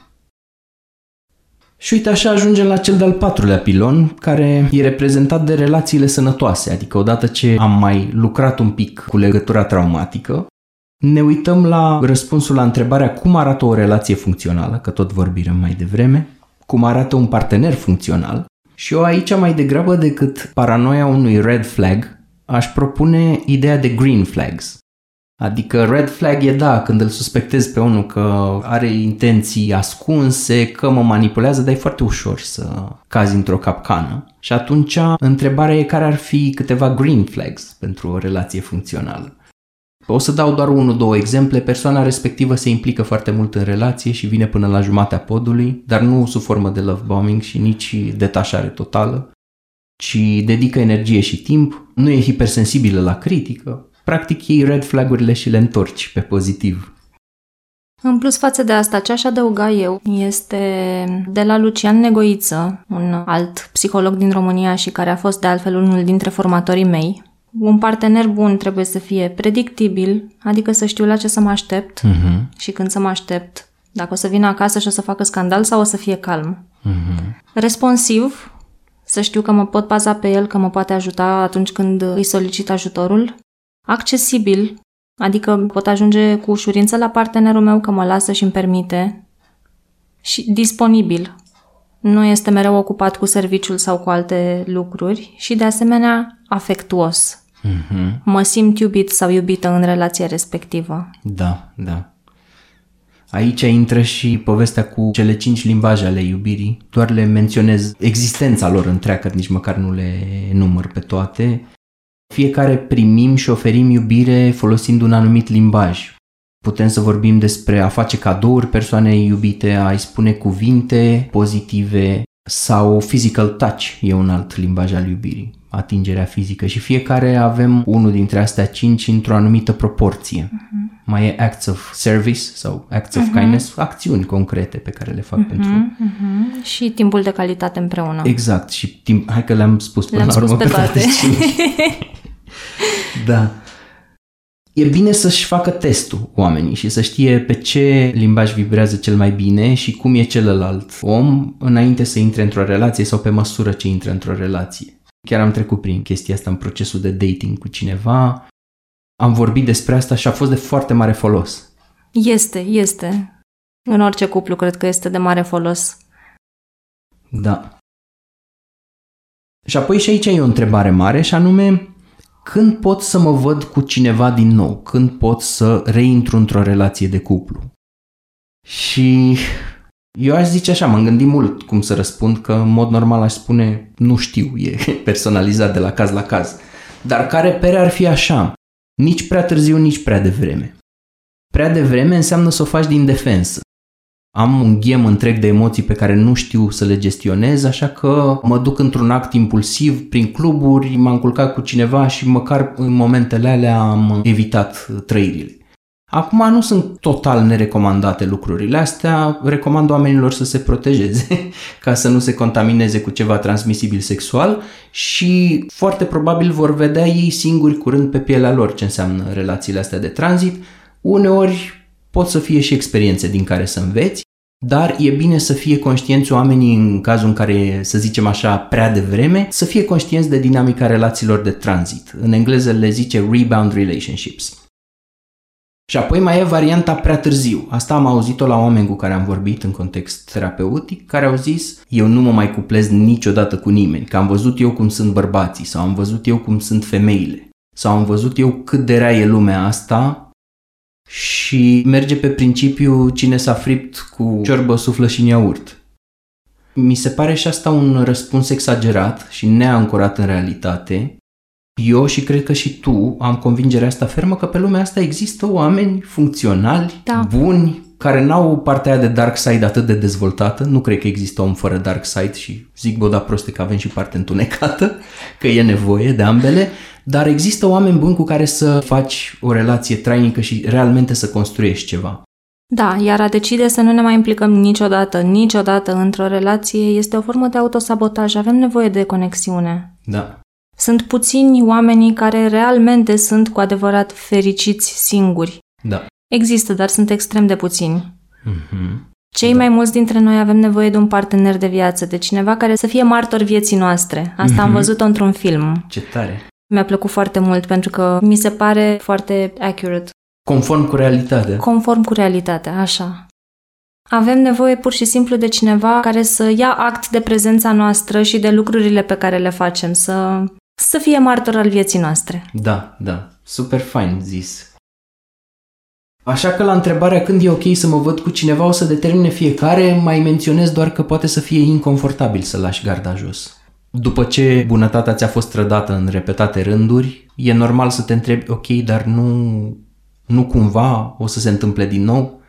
Și uite așa ajungem la cel de-al patrulea pilon, care e reprezentat de relațiile sănătoase, adică odată ce am mai lucrat un pic cu legătura traumatică, ne uităm la răspunsul la întrebarea cum arată o relație funcțională, că tot vorbim mai devreme, cum arată un partener funcțional și eu aici mai degrabă decât paranoia unui red flag, aș propune ideea de green flags. Adică red flag e da, când îl suspectezi pe unul că are intenții ascunse, că mă manipulează, dar e foarte ușor să cazi într-o capcană. Și atunci întrebarea e care ar fi câteva green flags pentru o relație funcțională. O să dau doar unul, două exemple. Persoana respectivă se implică foarte mult în relație și vine până la jumatea podului, dar nu sub formă de love bombing și nici detașare totală, ci dedică energie și timp, nu e hipersensibilă la critică, practic iei red flagurile și le întorci pe pozitiv. În plus față de asta, ce aș adăuga eu este de la Lucian Negoiță, un alt psiholog din România și care a fost de altfel unul dintre formatorii mei. Un partener bun trebuie să fie predictibil, adică să știu la ce să mă aștept Uh-huh. și când să mă aștept. Dacă o să vină acasă și o să facă scandal sau o să fie calm. Uh-huh. Responsiv, să știu că mă pot baza pe el, că mă poate ajuta atunci când îi solicit ajutorul. Accesibil, adică pot ajunge cu ușurință la partenerul meu că mă lasă și îmi permite. Și disponibil. Nu este mereu ocupat cu serviciul sau cu alte lucruri și de asemenea afectuos. Uh-huh. Mă simt iubit sau iubită în relația respectivă. Da, da. Aici intră și povestea cu cele cinci limbaje ale iubirii. Doar le menționez existența lor întreagă, nici măcar nu le număr pe toate. Fiecare primim și oferim iubire folosind un anumit limbaj. Putem să vorbim despre a face cadouri persoanei iubite, a-i spune cuvinte pozitive sau physical touch e un alt limbaj al iubirii, atingerea fizică și fiecare avem unul dintre astea cinci într-o anumită proporție. Uh-huh. Mai e acts of service sau acts of uh-huh. kindness, acțiuni concrete pe care le fac uh-huh. pentru... Uh-huh. Și timpul de calitate împreună. Exact, și timp, hai că le-am spus până Le-am la urmă spus pe toate. cinci. *laughs* da. E bine să-și facă testul oamenii și să știe pe ce limbaj vibrează cel mai bine și cum e celălalt om înainte să intre într-o relație sau pe măsură ce intră într-o relație. Chiar am trecut prin chestia asta în procesul de dating cu cineva, am vorbit despre asta și a fost de foarte mare folos. Este, este. În orice cuplu cred că este de mare folos. Da. Și apoi și aici e o întrebare mare și anume, când pot să mă văd cu cineva din nou? Când pot să reintru într-o relație de cuplu? Și eu aș zice așa, m-am gândit mult cum să răspund, că în mod normal aș spune nu știu, e *laughs* personalizat de la caz la caz. Dar care pere ar fi așa? Nici prea târziu, nici prea devreme. Prea devreme înseamnă să o faci din defensă. Am un ghem întreg de emoții pe care nu știu să le gestionez, așa că mă duc într-un act impulsiv prin cluburi, m-am culcat cu cineva și măcar în momentele alea am evitat trăirile. Acum nu sunt total nerecomandate lucrurile astea, recomand oamenilor să se protejeze *laughs* ca să nu se contamineze cu ceva transmisibil sexual și foarte probabil vor vedea ei singuri curând pe pielea lor ce înseamnă relațiile astea de tranzit. Uneori pot să fie și experiențe din care să înveți, dar e bine să fie conștienți oamenii în cazul în care, să zicem așa, prea devreme, să fie conștienți de dinamica relațiilor de tranzit. În engleză le zice rebound relationships. Și apoi mai e varianta prea târziu. Asta am auzit-o la oameni cu care am vorbit în context terapeutic, care au zis eu nu mă mai cuplez niciodată cu nimeni, că am văzut eu cum sunt bărbații sau am văzut eu cum sunt femeile sau am văzut eu cât de rea e lumea asta și merge pe principiu cine s-a fript cu ciorbă suflă și în iaurt. Mi se pare și asta un răspuns exagerat și neancorat în realitate. Eu și cred că și tu am convingerea asta fermă că pe lumea asta există oameni funcționali, da. buni, care n-au partea de dark side atât de dezvoltată. Nu cred că există om fără dark side și zic bă, da proste că avem și parte întunecată, *laughs* că e nevoie de ambele, dar există oameni buni cu care să faci o relație trainică și realmente să construiești ceva. Da, iar a decide să nu ne mai implicăm niciodată, niciodată într-o relație este o formă de autosabotaj. Avem nevoie de conexiune. Da. Sunt puțini oamenii care realmente sunt cu adevărat fericiți singuri. Da. Există, dar sunt extrem de puțini. Mm-hmm. Cei da. mai mulți dintre noi avem nevoie de un partener de viață, de cineva care să fie martor vieții noastre. Asta mm-hmm. am mhm. văzut-o într-un film. Ce tare! Mi-a plăcut foarte mult pentru că mi se pare foarte accurate. Conform cu realitatea. Conform cu realitatea, așa. Avem nevoie pur și simplu de cineva care să ia act de prezența noastră și de lucrurile pe care le facem, să, să fie martor al vieții noastre. Da, da. Super fain zis. Așa că la întrebarea când e ok să mă văd cu cineva o să determine fiecare, mai menționez doar că poate să fie inconfortabil să lași garda jos. După ce bunătatea ți-a fost trădată în repetate rânduri, e normal să te întrebi, ok, dar nu, nu cumva o să se întâmple din nou?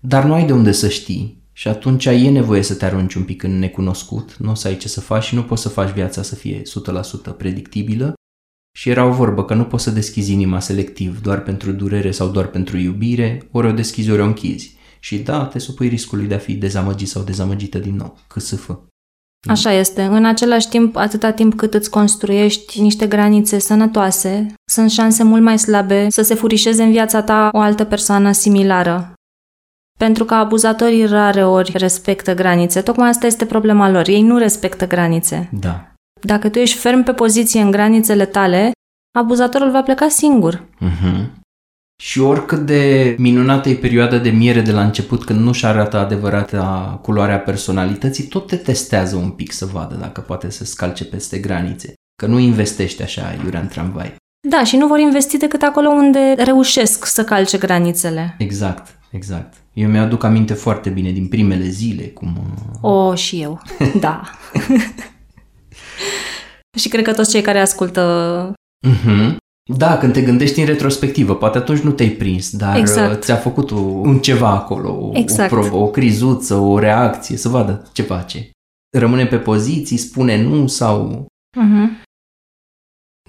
Dar nu ai de unde să știi și atunci e nevoie să te arunci un pic în necunoscut, nu o să ai ce să faci și nu poți să faci viața să fie 100% predictibilă. Și era o vorbă că nu poți să deschizi inima selectiv doar pentru durere sau doar pentru iubire, ori o deschizi, ori o închizi. Și da, te supui riscului de a fi dezamăgit sau dezamăgită din nou, cât să fă. Așa este. În același timp, atâta timp cât îți construiești niște granițe sănătoase, sunt șanse mult mai slabe să se furișeze în viața ta o altă persoană similară. Pentru că abuzatorii rare ori respectă granițe. Tocmai asta este problema lor. Ei nu respectă granițe. Da. Dacă tu ești ferm pe poziție în granițele tale, abuzatorul va pleca singur. Uh-huh. Și oricât de minunată e perioada de miere de la început, când nu-și arată adevărata culoarea personalității, tot te testează un pic să vadă dacă poate să scalce peste granițe. Că nu investește așa iurea în tramvai. Da, și nu vor investi decât acolo unde reușesc să calce granițele. Exact, exact. Eu mi-aduc aminte foarte bine din primele zile cum... Uh, o, și eu, *laughs* da. *laughs* și cred că toți cei care ascultă uh-huh. Da, când te gândești în retrospectivă, poate atunci nu te-ai prins, dar exact. ți-a făcut o, un ceva acolo, exact. o probă, o crizuță, o reacție, să vadă ce face. Rămâne pe poziții, spune nu sau... Uh-huh.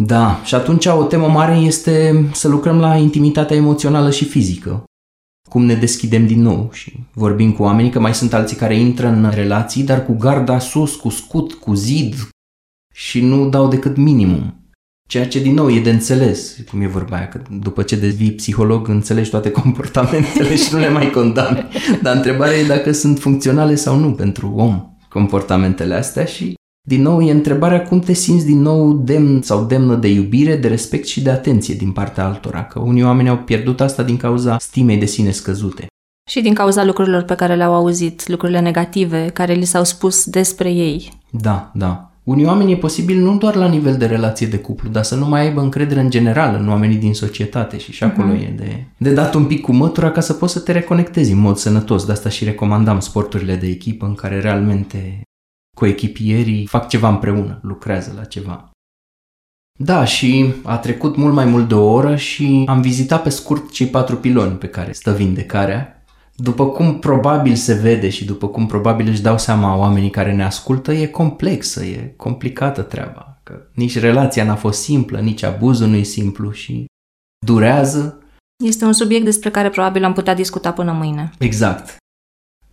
Da, și atunci o temă mare este să lucrăm la intimitatea emoțională și fizică. Cum ne deschidem din nou și vorbim cu oamenii, că mai sunt alții care intră în relații, dar cu garda sus, cu scut, cu zid și nu dau decât minimum. Ceea ce, din nou, e de înțeles, cum e vorba aia, că după ce devii psiholog, înțelegi toate comportamentele și nu le mai condamni. Dar întrebarea e dacă sunt funcționale sau nu pentru om comportamentele astea și, din nou, e întrebarea cum te simți din nou demn sau demnă de iubire, de respect și de atenție din partea altora, că unii oameni au pierdut asta din cauza stimei de sine scăzute. Și din cauza lucrurilor pe care le-au auzit, lucrurile negative care li s-au spus despre ei. Da, da. Unii oameni e posibil nu doar la nivel de relație de cuplu, dar să nu mai aibă încredere în general în oamenii din societate și și acolo uh-huh. e de, de dat un pic cu mătura ca să poți să te reconectezi în mod sănătos. De asta și recomandam sporturile de echipă în care realmente coechipierii fac ceva împreună, lucrează la ceva. Da, și a trecut mult mai mult de o oră și am vizitat pe scurt cei patru piloni pe care stă vindecarea după cum probabil se vede și după cum probabil își dau seama oamenii care ne ascultă, e complexă, e complicată treaba. Că nici relația n-a fost simplă, nici abuzul nu e simplu și durează. Este un subiect despre care probabil am putea discuta până mâine. Exact.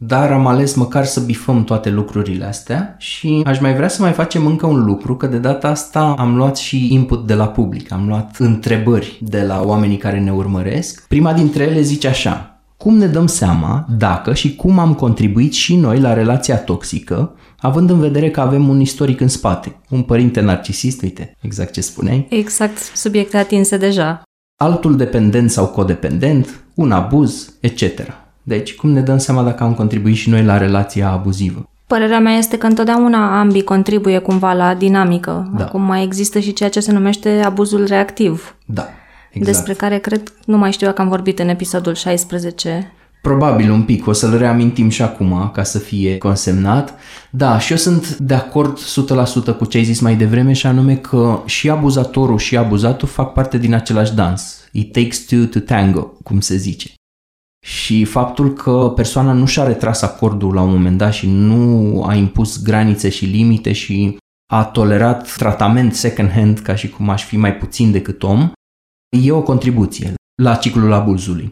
Dar am ales măcar să bifăm toate lucrurile astea și aș mai vrea să mai facem încă un lucru, că de data asta am luat și input de la public, am luat întrebări de la oamenii care ne urmăresc. Prima dintre ele zice așa, cum ne dăm seama dacă și cum am contribuit și noi la relația toxică, având în vedere că avem un istoric în spate, un părinte narcisist, uite, exact ce spuneai. Exact, subiecte atinse deja. Altul dependent sau codependent, un abuz, etc. Deci, cum ne dăm seama dacă am contribuit și noi la relația abuzivă? Părerea mea este că întotdeauna ambii contribuie cumva la dinamică. Da. Acum mai există și ceea ce se numește abuzul reactiv. Da. Exact. despre care cred, nu mai știu dacă am vorbit în episodul 16. Probabil un pic, o să-l reamintim și acum ca să fie consemnat. Da, și eu sunt de acord 100% cu ce ai zis mai devreme și anume că și abuzatorul și abuzatul fac parte din același dans. It takes two to tango, cum se zice. Și faptul că persoana nu și-a retras acordul la un moment dat și nu a impus granițe și limite și a tolerat tratament second hand ca și cum aș fi mai puțin decât om, e o contribuție la ciclul abuzului.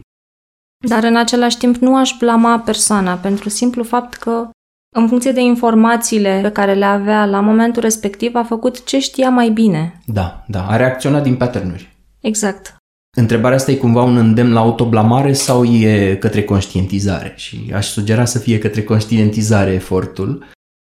Dar în același timp nu aș blama persoana pentru simplu fapt că în funcție de informațiile pe care le avea la momentul respectiv, a făcut ce știa mai bine. Da, da, a reacționat din patternuri. Exact. Întrebarea asta e cumva un îndemn la autoblamare sau e către conștientizare? Și aș sugera să fie către conștientizare efortul.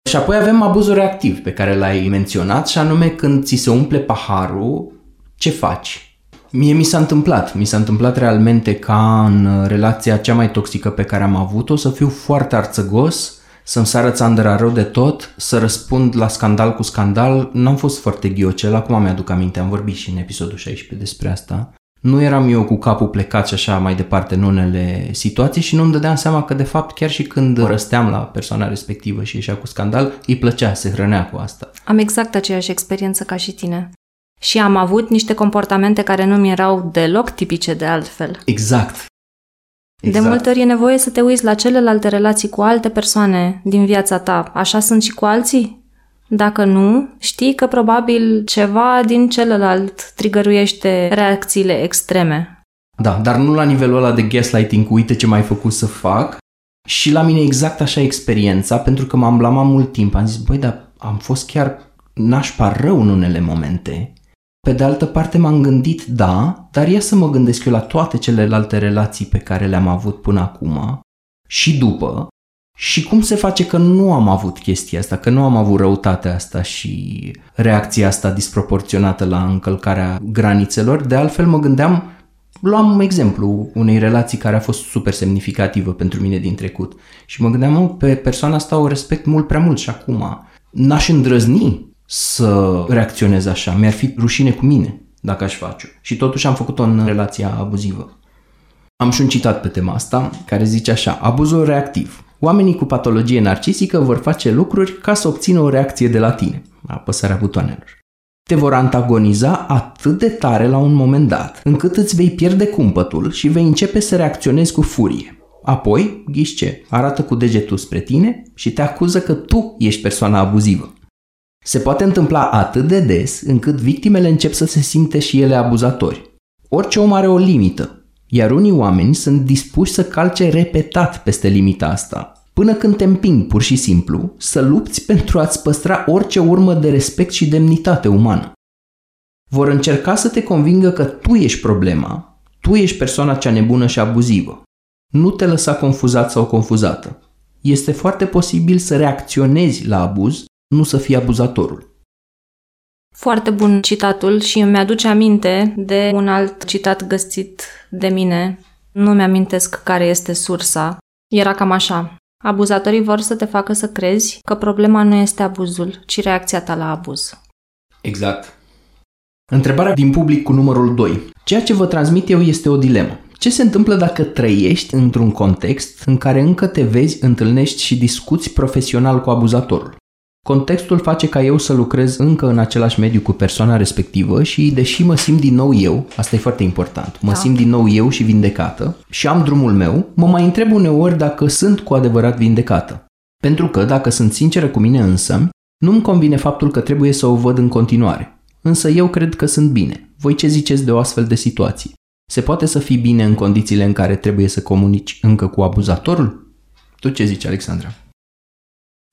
Și apoi avem abuzul reactiv pe care l-ai menționat și anume când ți se umple paharul, ce faci? Mie mi s-a întâmplat, mi s-a întâmplat realmente ca în relația cea mai toxică pe care am avut-o să fiu foarte arțăgos, să-mi sară țandăra rău de tot, să răspund la scandal cu scandal. N-am fost foarte ghiocel, acum mi-aduc aminte, am vorbit și în episodul 16 despre asta. Nu eram eu cu capul plecat și așa mai departe în unele situații și nu-mi dădeam seama că de fapt chiar și când răsteam la persoana respectivă și ieșea cu scandal, îi plăcea, se hrănea cu asta. Am exact aceeași experiență ca și tine și am avut niște comportamente care nu mi erau deloc tipice de altfel. Exact. exact. De multe ori e nevoie să te uiți la celelalte relații cu alte persoane din viața ta. Așa sunt și cu alții? Dacă nu, știi că probabil ceva din celălalt trigăruiește reacțiile extreme. Da, dar nu la nivelul ăla de gaslighting cu uite ce mai făcut să fac. Și la mine exact așa experiența, pentru că m-am blamat mult timp. Am zis, băi, dar am fost chiar nașpa rău în unele momente pe de altă parte m-am gândit, da, dar ia să mă gândesc eu la toate celelalte relații pe care le-am avut până acum și după și cum se face că nu am avut chestia asta, că nu am avut răutatea asta și reacția asta disproporționată la încălcarea granițelor. De altfel mă gândeam, luam exemplu unei relații care a fost super semnificativă pentru mine din trecut și mă gândeam, pe persoana asta o respect mult prea mult și acum n-aș îndrăzni să reacționez așa. Mi-ar fi rușine cu mine dacă aș face-o. Și totuși am făcut-o în relația abuzivă. Am și un citat pe tema asta care zice așa, abuzul reactiv. Oamenii cu patologie narcisică vor face lucruri ca să obțină o reacție de la tine, apăsarea butoanelor. Te vor antagoniza atât de tare la un moment dat, încât îți vei pierde cumpătul și vei începe să reacționezi cu furie. Apoi, ghiși ce, arată cu degetul spre tine și te acuză că tu ești persoana abuzivă. Se poate întâmpla atât de des încât victimele încep să se simte și ele abuzatori. Orice om are o limită, iar unii oameni sunt dispuși să calce repetat peste limita asta, până când te împing pur și simplu să lupți pentru a-ți păstra orice urmă de respect și demnitate umană. vor încerca să te convingă că tu ești problema, tu ești persoana cea nebună și abuzivă. Nu te lăsa confuzat sau confuzată. Este foarte posibil să reacționezi la abuz, nu să fii abuzatorul. Foarte bun citatul și îmi aduce aminte de un alt citat găsit de mine. Nu mi-amintesc care este sursa. Era cam așa. Abuzatorii vor să te facă să crezi că problema nu este abuzul, ci reacția ta la abuz. Exact. Întrebarea din public cu numărul 2. Ceea ce vă transmit eu este o dilemă. Ce se întâmplă dacă trăiești într-un context în care încă te vezi, întâlnești și discuți profesional cu abuzatorul? Contextul face ca eu să lucrez încă în același mediu cu persoana respectivă și deși mă simt din nou eu, asta e foarte important, mă da. simt din nou eu și vindecată și am drumul meu, mă mai întreb uneori dacă sunt cu adevărat vindecată. Pentru că, dacă sunt sinceră cu mine însă, nu-mi convine faptul că trebuie să o văd în continuare. Însă eu cred că sunt bine. Voi ce ziceți de o astfel de situație? Se poate să fii bine în condițiile în care trebuie să comunici încă cu abuzatorul? Tu ce zici, Alexandra?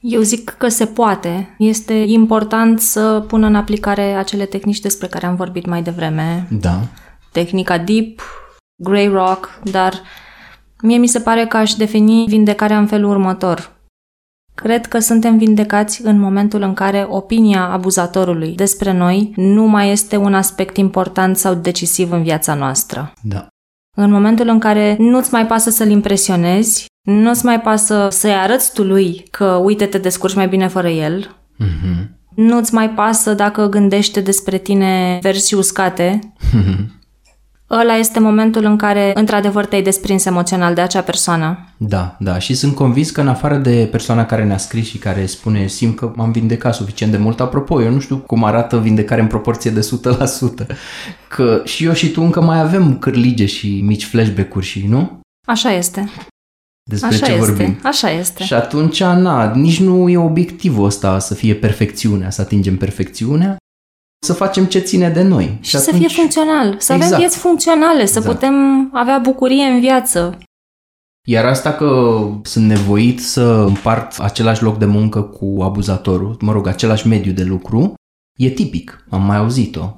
Eu zic că se poate. Este important să pună în aplicare acele tehnici despre care am vorbit mai devreme. Da. Tehnica Deep, Grey Rock, dar mie mi se pare că aș defini vindecarea în felul următor. Cred că suntem vindecați în momentul în care opinia abuzatorului despre noi nu mai este un aspect important sau decisiv în viața noastră. Da. În momentul în care nu-ți mai pasă să-l impresionezi, nu-ți mai pasă să-i arăți tu lui că uite te descurci mai bine fără el, mm-hmm. nu-ți mai pasă dacă gândește despre tine versii uscate, mm-hmm ăla este momentul în care, într-adevăr, te-ai desprins emoțional de acea persoană. Da, da. Și sunt convins că, în afară de persoana care ne-a scris și care spune simt că m-am vindecat suficient de mult, apropo, eu nu știu cum arată vindecare în proporție de 100%, că și eu și tu încă mai avem cârlige și mici flashback-uri și, nu? Așa este. Despre Așa ce este. vorbim. Așa este. Și atunci, na, nici nu e obiectivul ăsta să fie perfecțiunea, să atingem perfecțiunea, să facem ce ține de noi. Și, și atunci... să fie funcțional, să exact. avem vieți funcționale, să exact. putem avea bucurie în viață. Iar asta că sunt nevoit să împart același loc de muncă cu abuzatorul, mă rog, același mediu de lucru, e tipic, am mai auzit-o.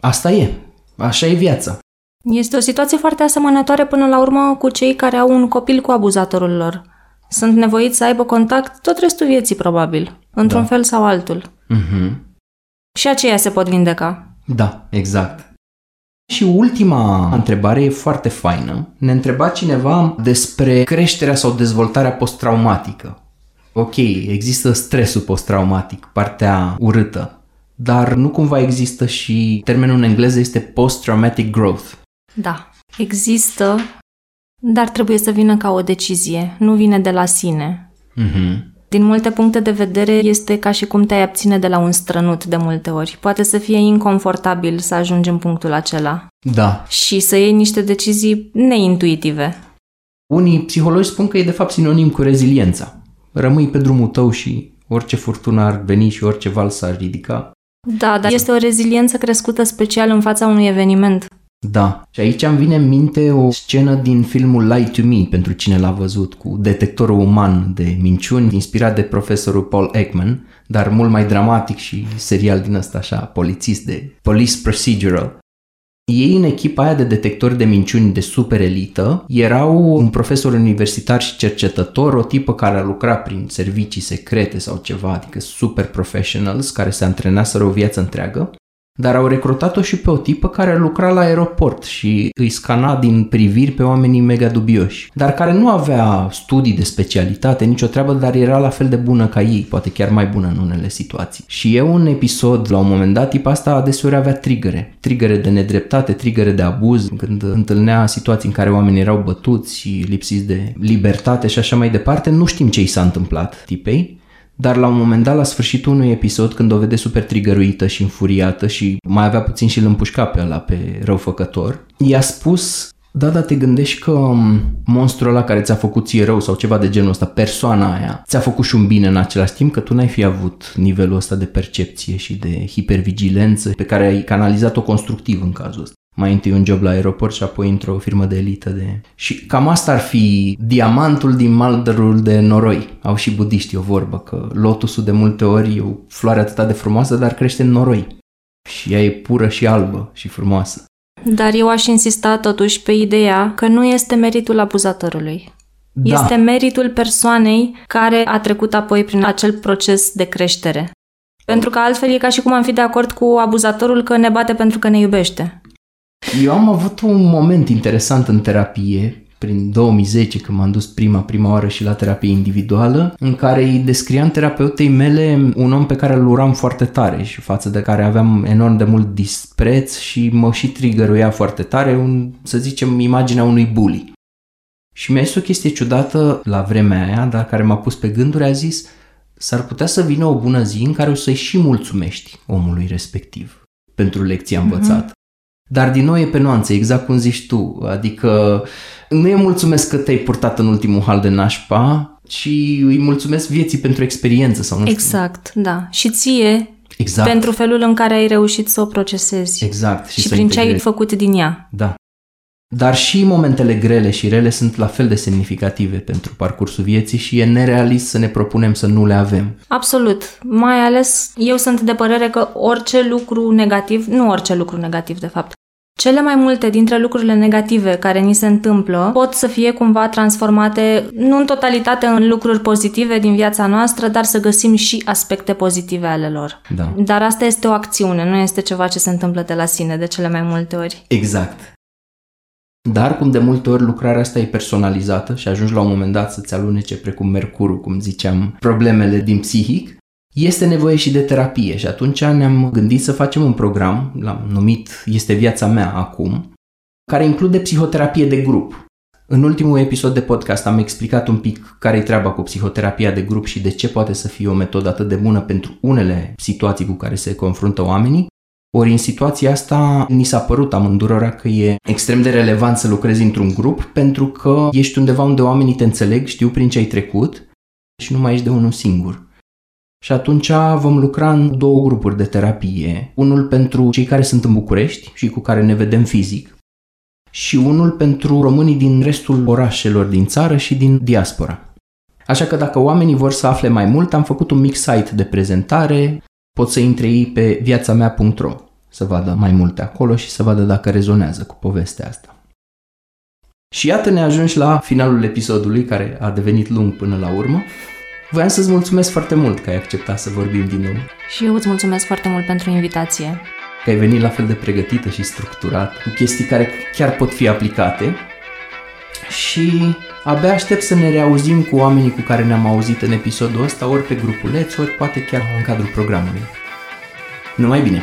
Asta e, așa e viața. Este o situație foarte asemănătoare până la urmă cu cei care au un copil cu abuzatorul lor. Sunt nevoiți să aibă contact tot restul vieții, probabil, într-un da. fel sau altul. Uh-huh. Și aceia se pot vindeca. Da, exact. Și ultima întrebare e foarte faină. Ne întreba cineva despre creșterea sau dezvoltarea post-traumatică. Ok, există stresul post-traumatic, partea urâtă, dar nu cumva există și termenul în engleză este post-traumatic growth. Da, există, dar trebuie să vină ca o decizie, nu vine de la sine. Mm-hmm din multe puncte de vedere, este ca și cum te-ai abține de la un strănut de multe ori. Poate să fie inconfortabil să ajungi în punctul acela. Da. Și să iei niște decizii neintuitive. Unii psihologi spun că e de fapt sinonim cu reziliența. Rămâi pe drumul tău și orice furtună ar veni și orice val s-ar ridica. Da, dar este o reziliență crescută special în fața unui eveniment. Da. Și aici îmi vine în minte o scenă din filmul Lie to Me, pentru cine l-a văzut, cu detectorul uman de minciuni, inspirat de profesorul Paul Ekman, dar mult mai dramatic și serial din ăsta așa, polițist de police procedural. Ei în echipa aia de detectori de minciuni de super elită erau un profesor universitar și cercetător, o tipă care a lucrat prin servicii secrete sau ceva, adică super professionals care se antrenaseră o viață întreagă dar au recrutat-o și pe o tipă care lucra la aeroport și îi scana din priviri pe oamenii mega dubioși, dar care nu avea studii de specialitate, nicio treabă, dar era la fel de bună ca ei, poate chiar mai bună în unele situații. Și eu un episod, la un moment dat, tipa asta adeseori avea trigere, trigere de nedreptate, trigere de abuz, când întâlnea situații în care oamenii erau bătuți și lipsiți de libertate și așa mai departe, nu știm ce i s-a întâmplat tipei, dar la un moment dat, la sfârșitul unui episod, când o vede super trigăruită și înfuriată și mai avea puțin și îl împușca pe ăla, pe răufăcător, i-a spus da, da, te gândești că um, monstrul ăla care ți-a făcut ție rău sau ceva de genul ăsta, persoana aia, ți-a făcut și un bine în același timp, că tu n-ai fi avut nivelul ăsta de percepție și de hipervigilență pe care ai canalizat-o constructiv în cazul ăsta mai întâi un job la aeroport și apoi într-o firmă de elită de... Și cam asta ar fi diamantul din maldărul de noroi. Au și budiștii o vorbă, că lotusul de multe ori e o floare atât de frumoasă, dar crește în noroi. Și ea e pură și albă și frumoasă. Dar eu aș insista totuși pe ideea că nu este meritul abuzatorului. Da. Este meritul persoanei care a trecut apoi prin acel proces de creștere. Pentru că altfel e ca și cum am fi de acord cu abuzatorul că ne bate pentru că ne iubește. Eu am avut un moment interesant în terapie, prin 2010, când m-am dus prima, prima oară și la terapie individuală, în care îi descriam terapeutei mele un om pe care îl uram foarte tare și față de care aveam enorm de mult dispreț și mă și trigăruia foarte tare, un, să zicem, imaginea unui bully. Și mi-a zis o chestie ciudată la vremea aia, dar care m-a pus pe gânduri, a zis s-ar putea să vină o bună zi în care o să-i și mulțumești omului respectiv pentru lecția învățată. Mm-hmm. Dar din nou e pe nuanțe, exact cum zici tu, adică nu îi mulțumesc că te-ai purtat în ultimul hal de nașpa, ci îi mulțumesc vieții pentru experiență sau nu Exact, știu. da. Și ție Exact. pentru felul în care ai reușit să o procesezi. Exact. Și, și prin ce ai făcut din ea. Da. Dar și momentele grele și rele sunt la fel de semnificative pentru parcursul vieții și e nerealist să ne propunem să nu le avem. Absolut. Mai ales eu sunt de părere că orice lucru negativ, nu orice lucru negativ de fapt, cele mai multe dintre lucrurile negative care ni se întâmplă pot să fie cumva transformate, nu în totalitate în lucruri pozitive din viața noastră, dar să găsim și aspecte pozitive ale lor. Da. Dar asta este o acțiune, nu este ceva ce se întâmplă de la sine de cele mai multe ori. Exact. Dar cum de multe ori lucrarea asta e personalizată și ajungi la un moment dat să-ți alunece precum mercurul, cum ziceam, problemele din psihic, este nevoie și de terapie și atunci ne-am gândit să facem un program, l-am numit Este viața mea acum, care include psihoterapie de grup. În ultimul episod de podcast am explicat un pic care e treaba cu psihoterapia de grup și de ce poate să fie o metodă atât de bună pentru unele situații cu care se confruntă oamenii ori în situația asta ni s-a părut amândurora că e extrem de relevant să lucrezi într-un grup pentru că ești undeva unde oamenii te înțeleg, știu prin ce ai trecut și nu mai ești de unul singur. Și atunci vom lucra în două grupuri de terapie. Unul pentru cei care sunt în București și cu care ne vedem fizic și unul pentru românii din restul orașelor din țară și din diaspora. Așa că dacă oamenii vor să afle mai mult, am făcut un mic site de prezentare, pot să intre ei pe viața să vadă mai multe acolo și să vadă dacă rezonează cu povestea asta. Și iată ne ajungi la finalul episodului, care a devenit lung până la urmă. Voiam să-ți mulțumesc foarte mult că ai acceptat să vorbim din nou. Și eu îți mulțumesc foarte mult pentru invitație. Că ai venit la fel de pregătită și structurat, cu chestii care chiar pot fi aplicate. Și abia aștept să ne reauzim cu oamenii cu care ne-am auzit în episodul ăsta, ori pe grupuleț, ori poate chiar în cadrul programului. Numai bine!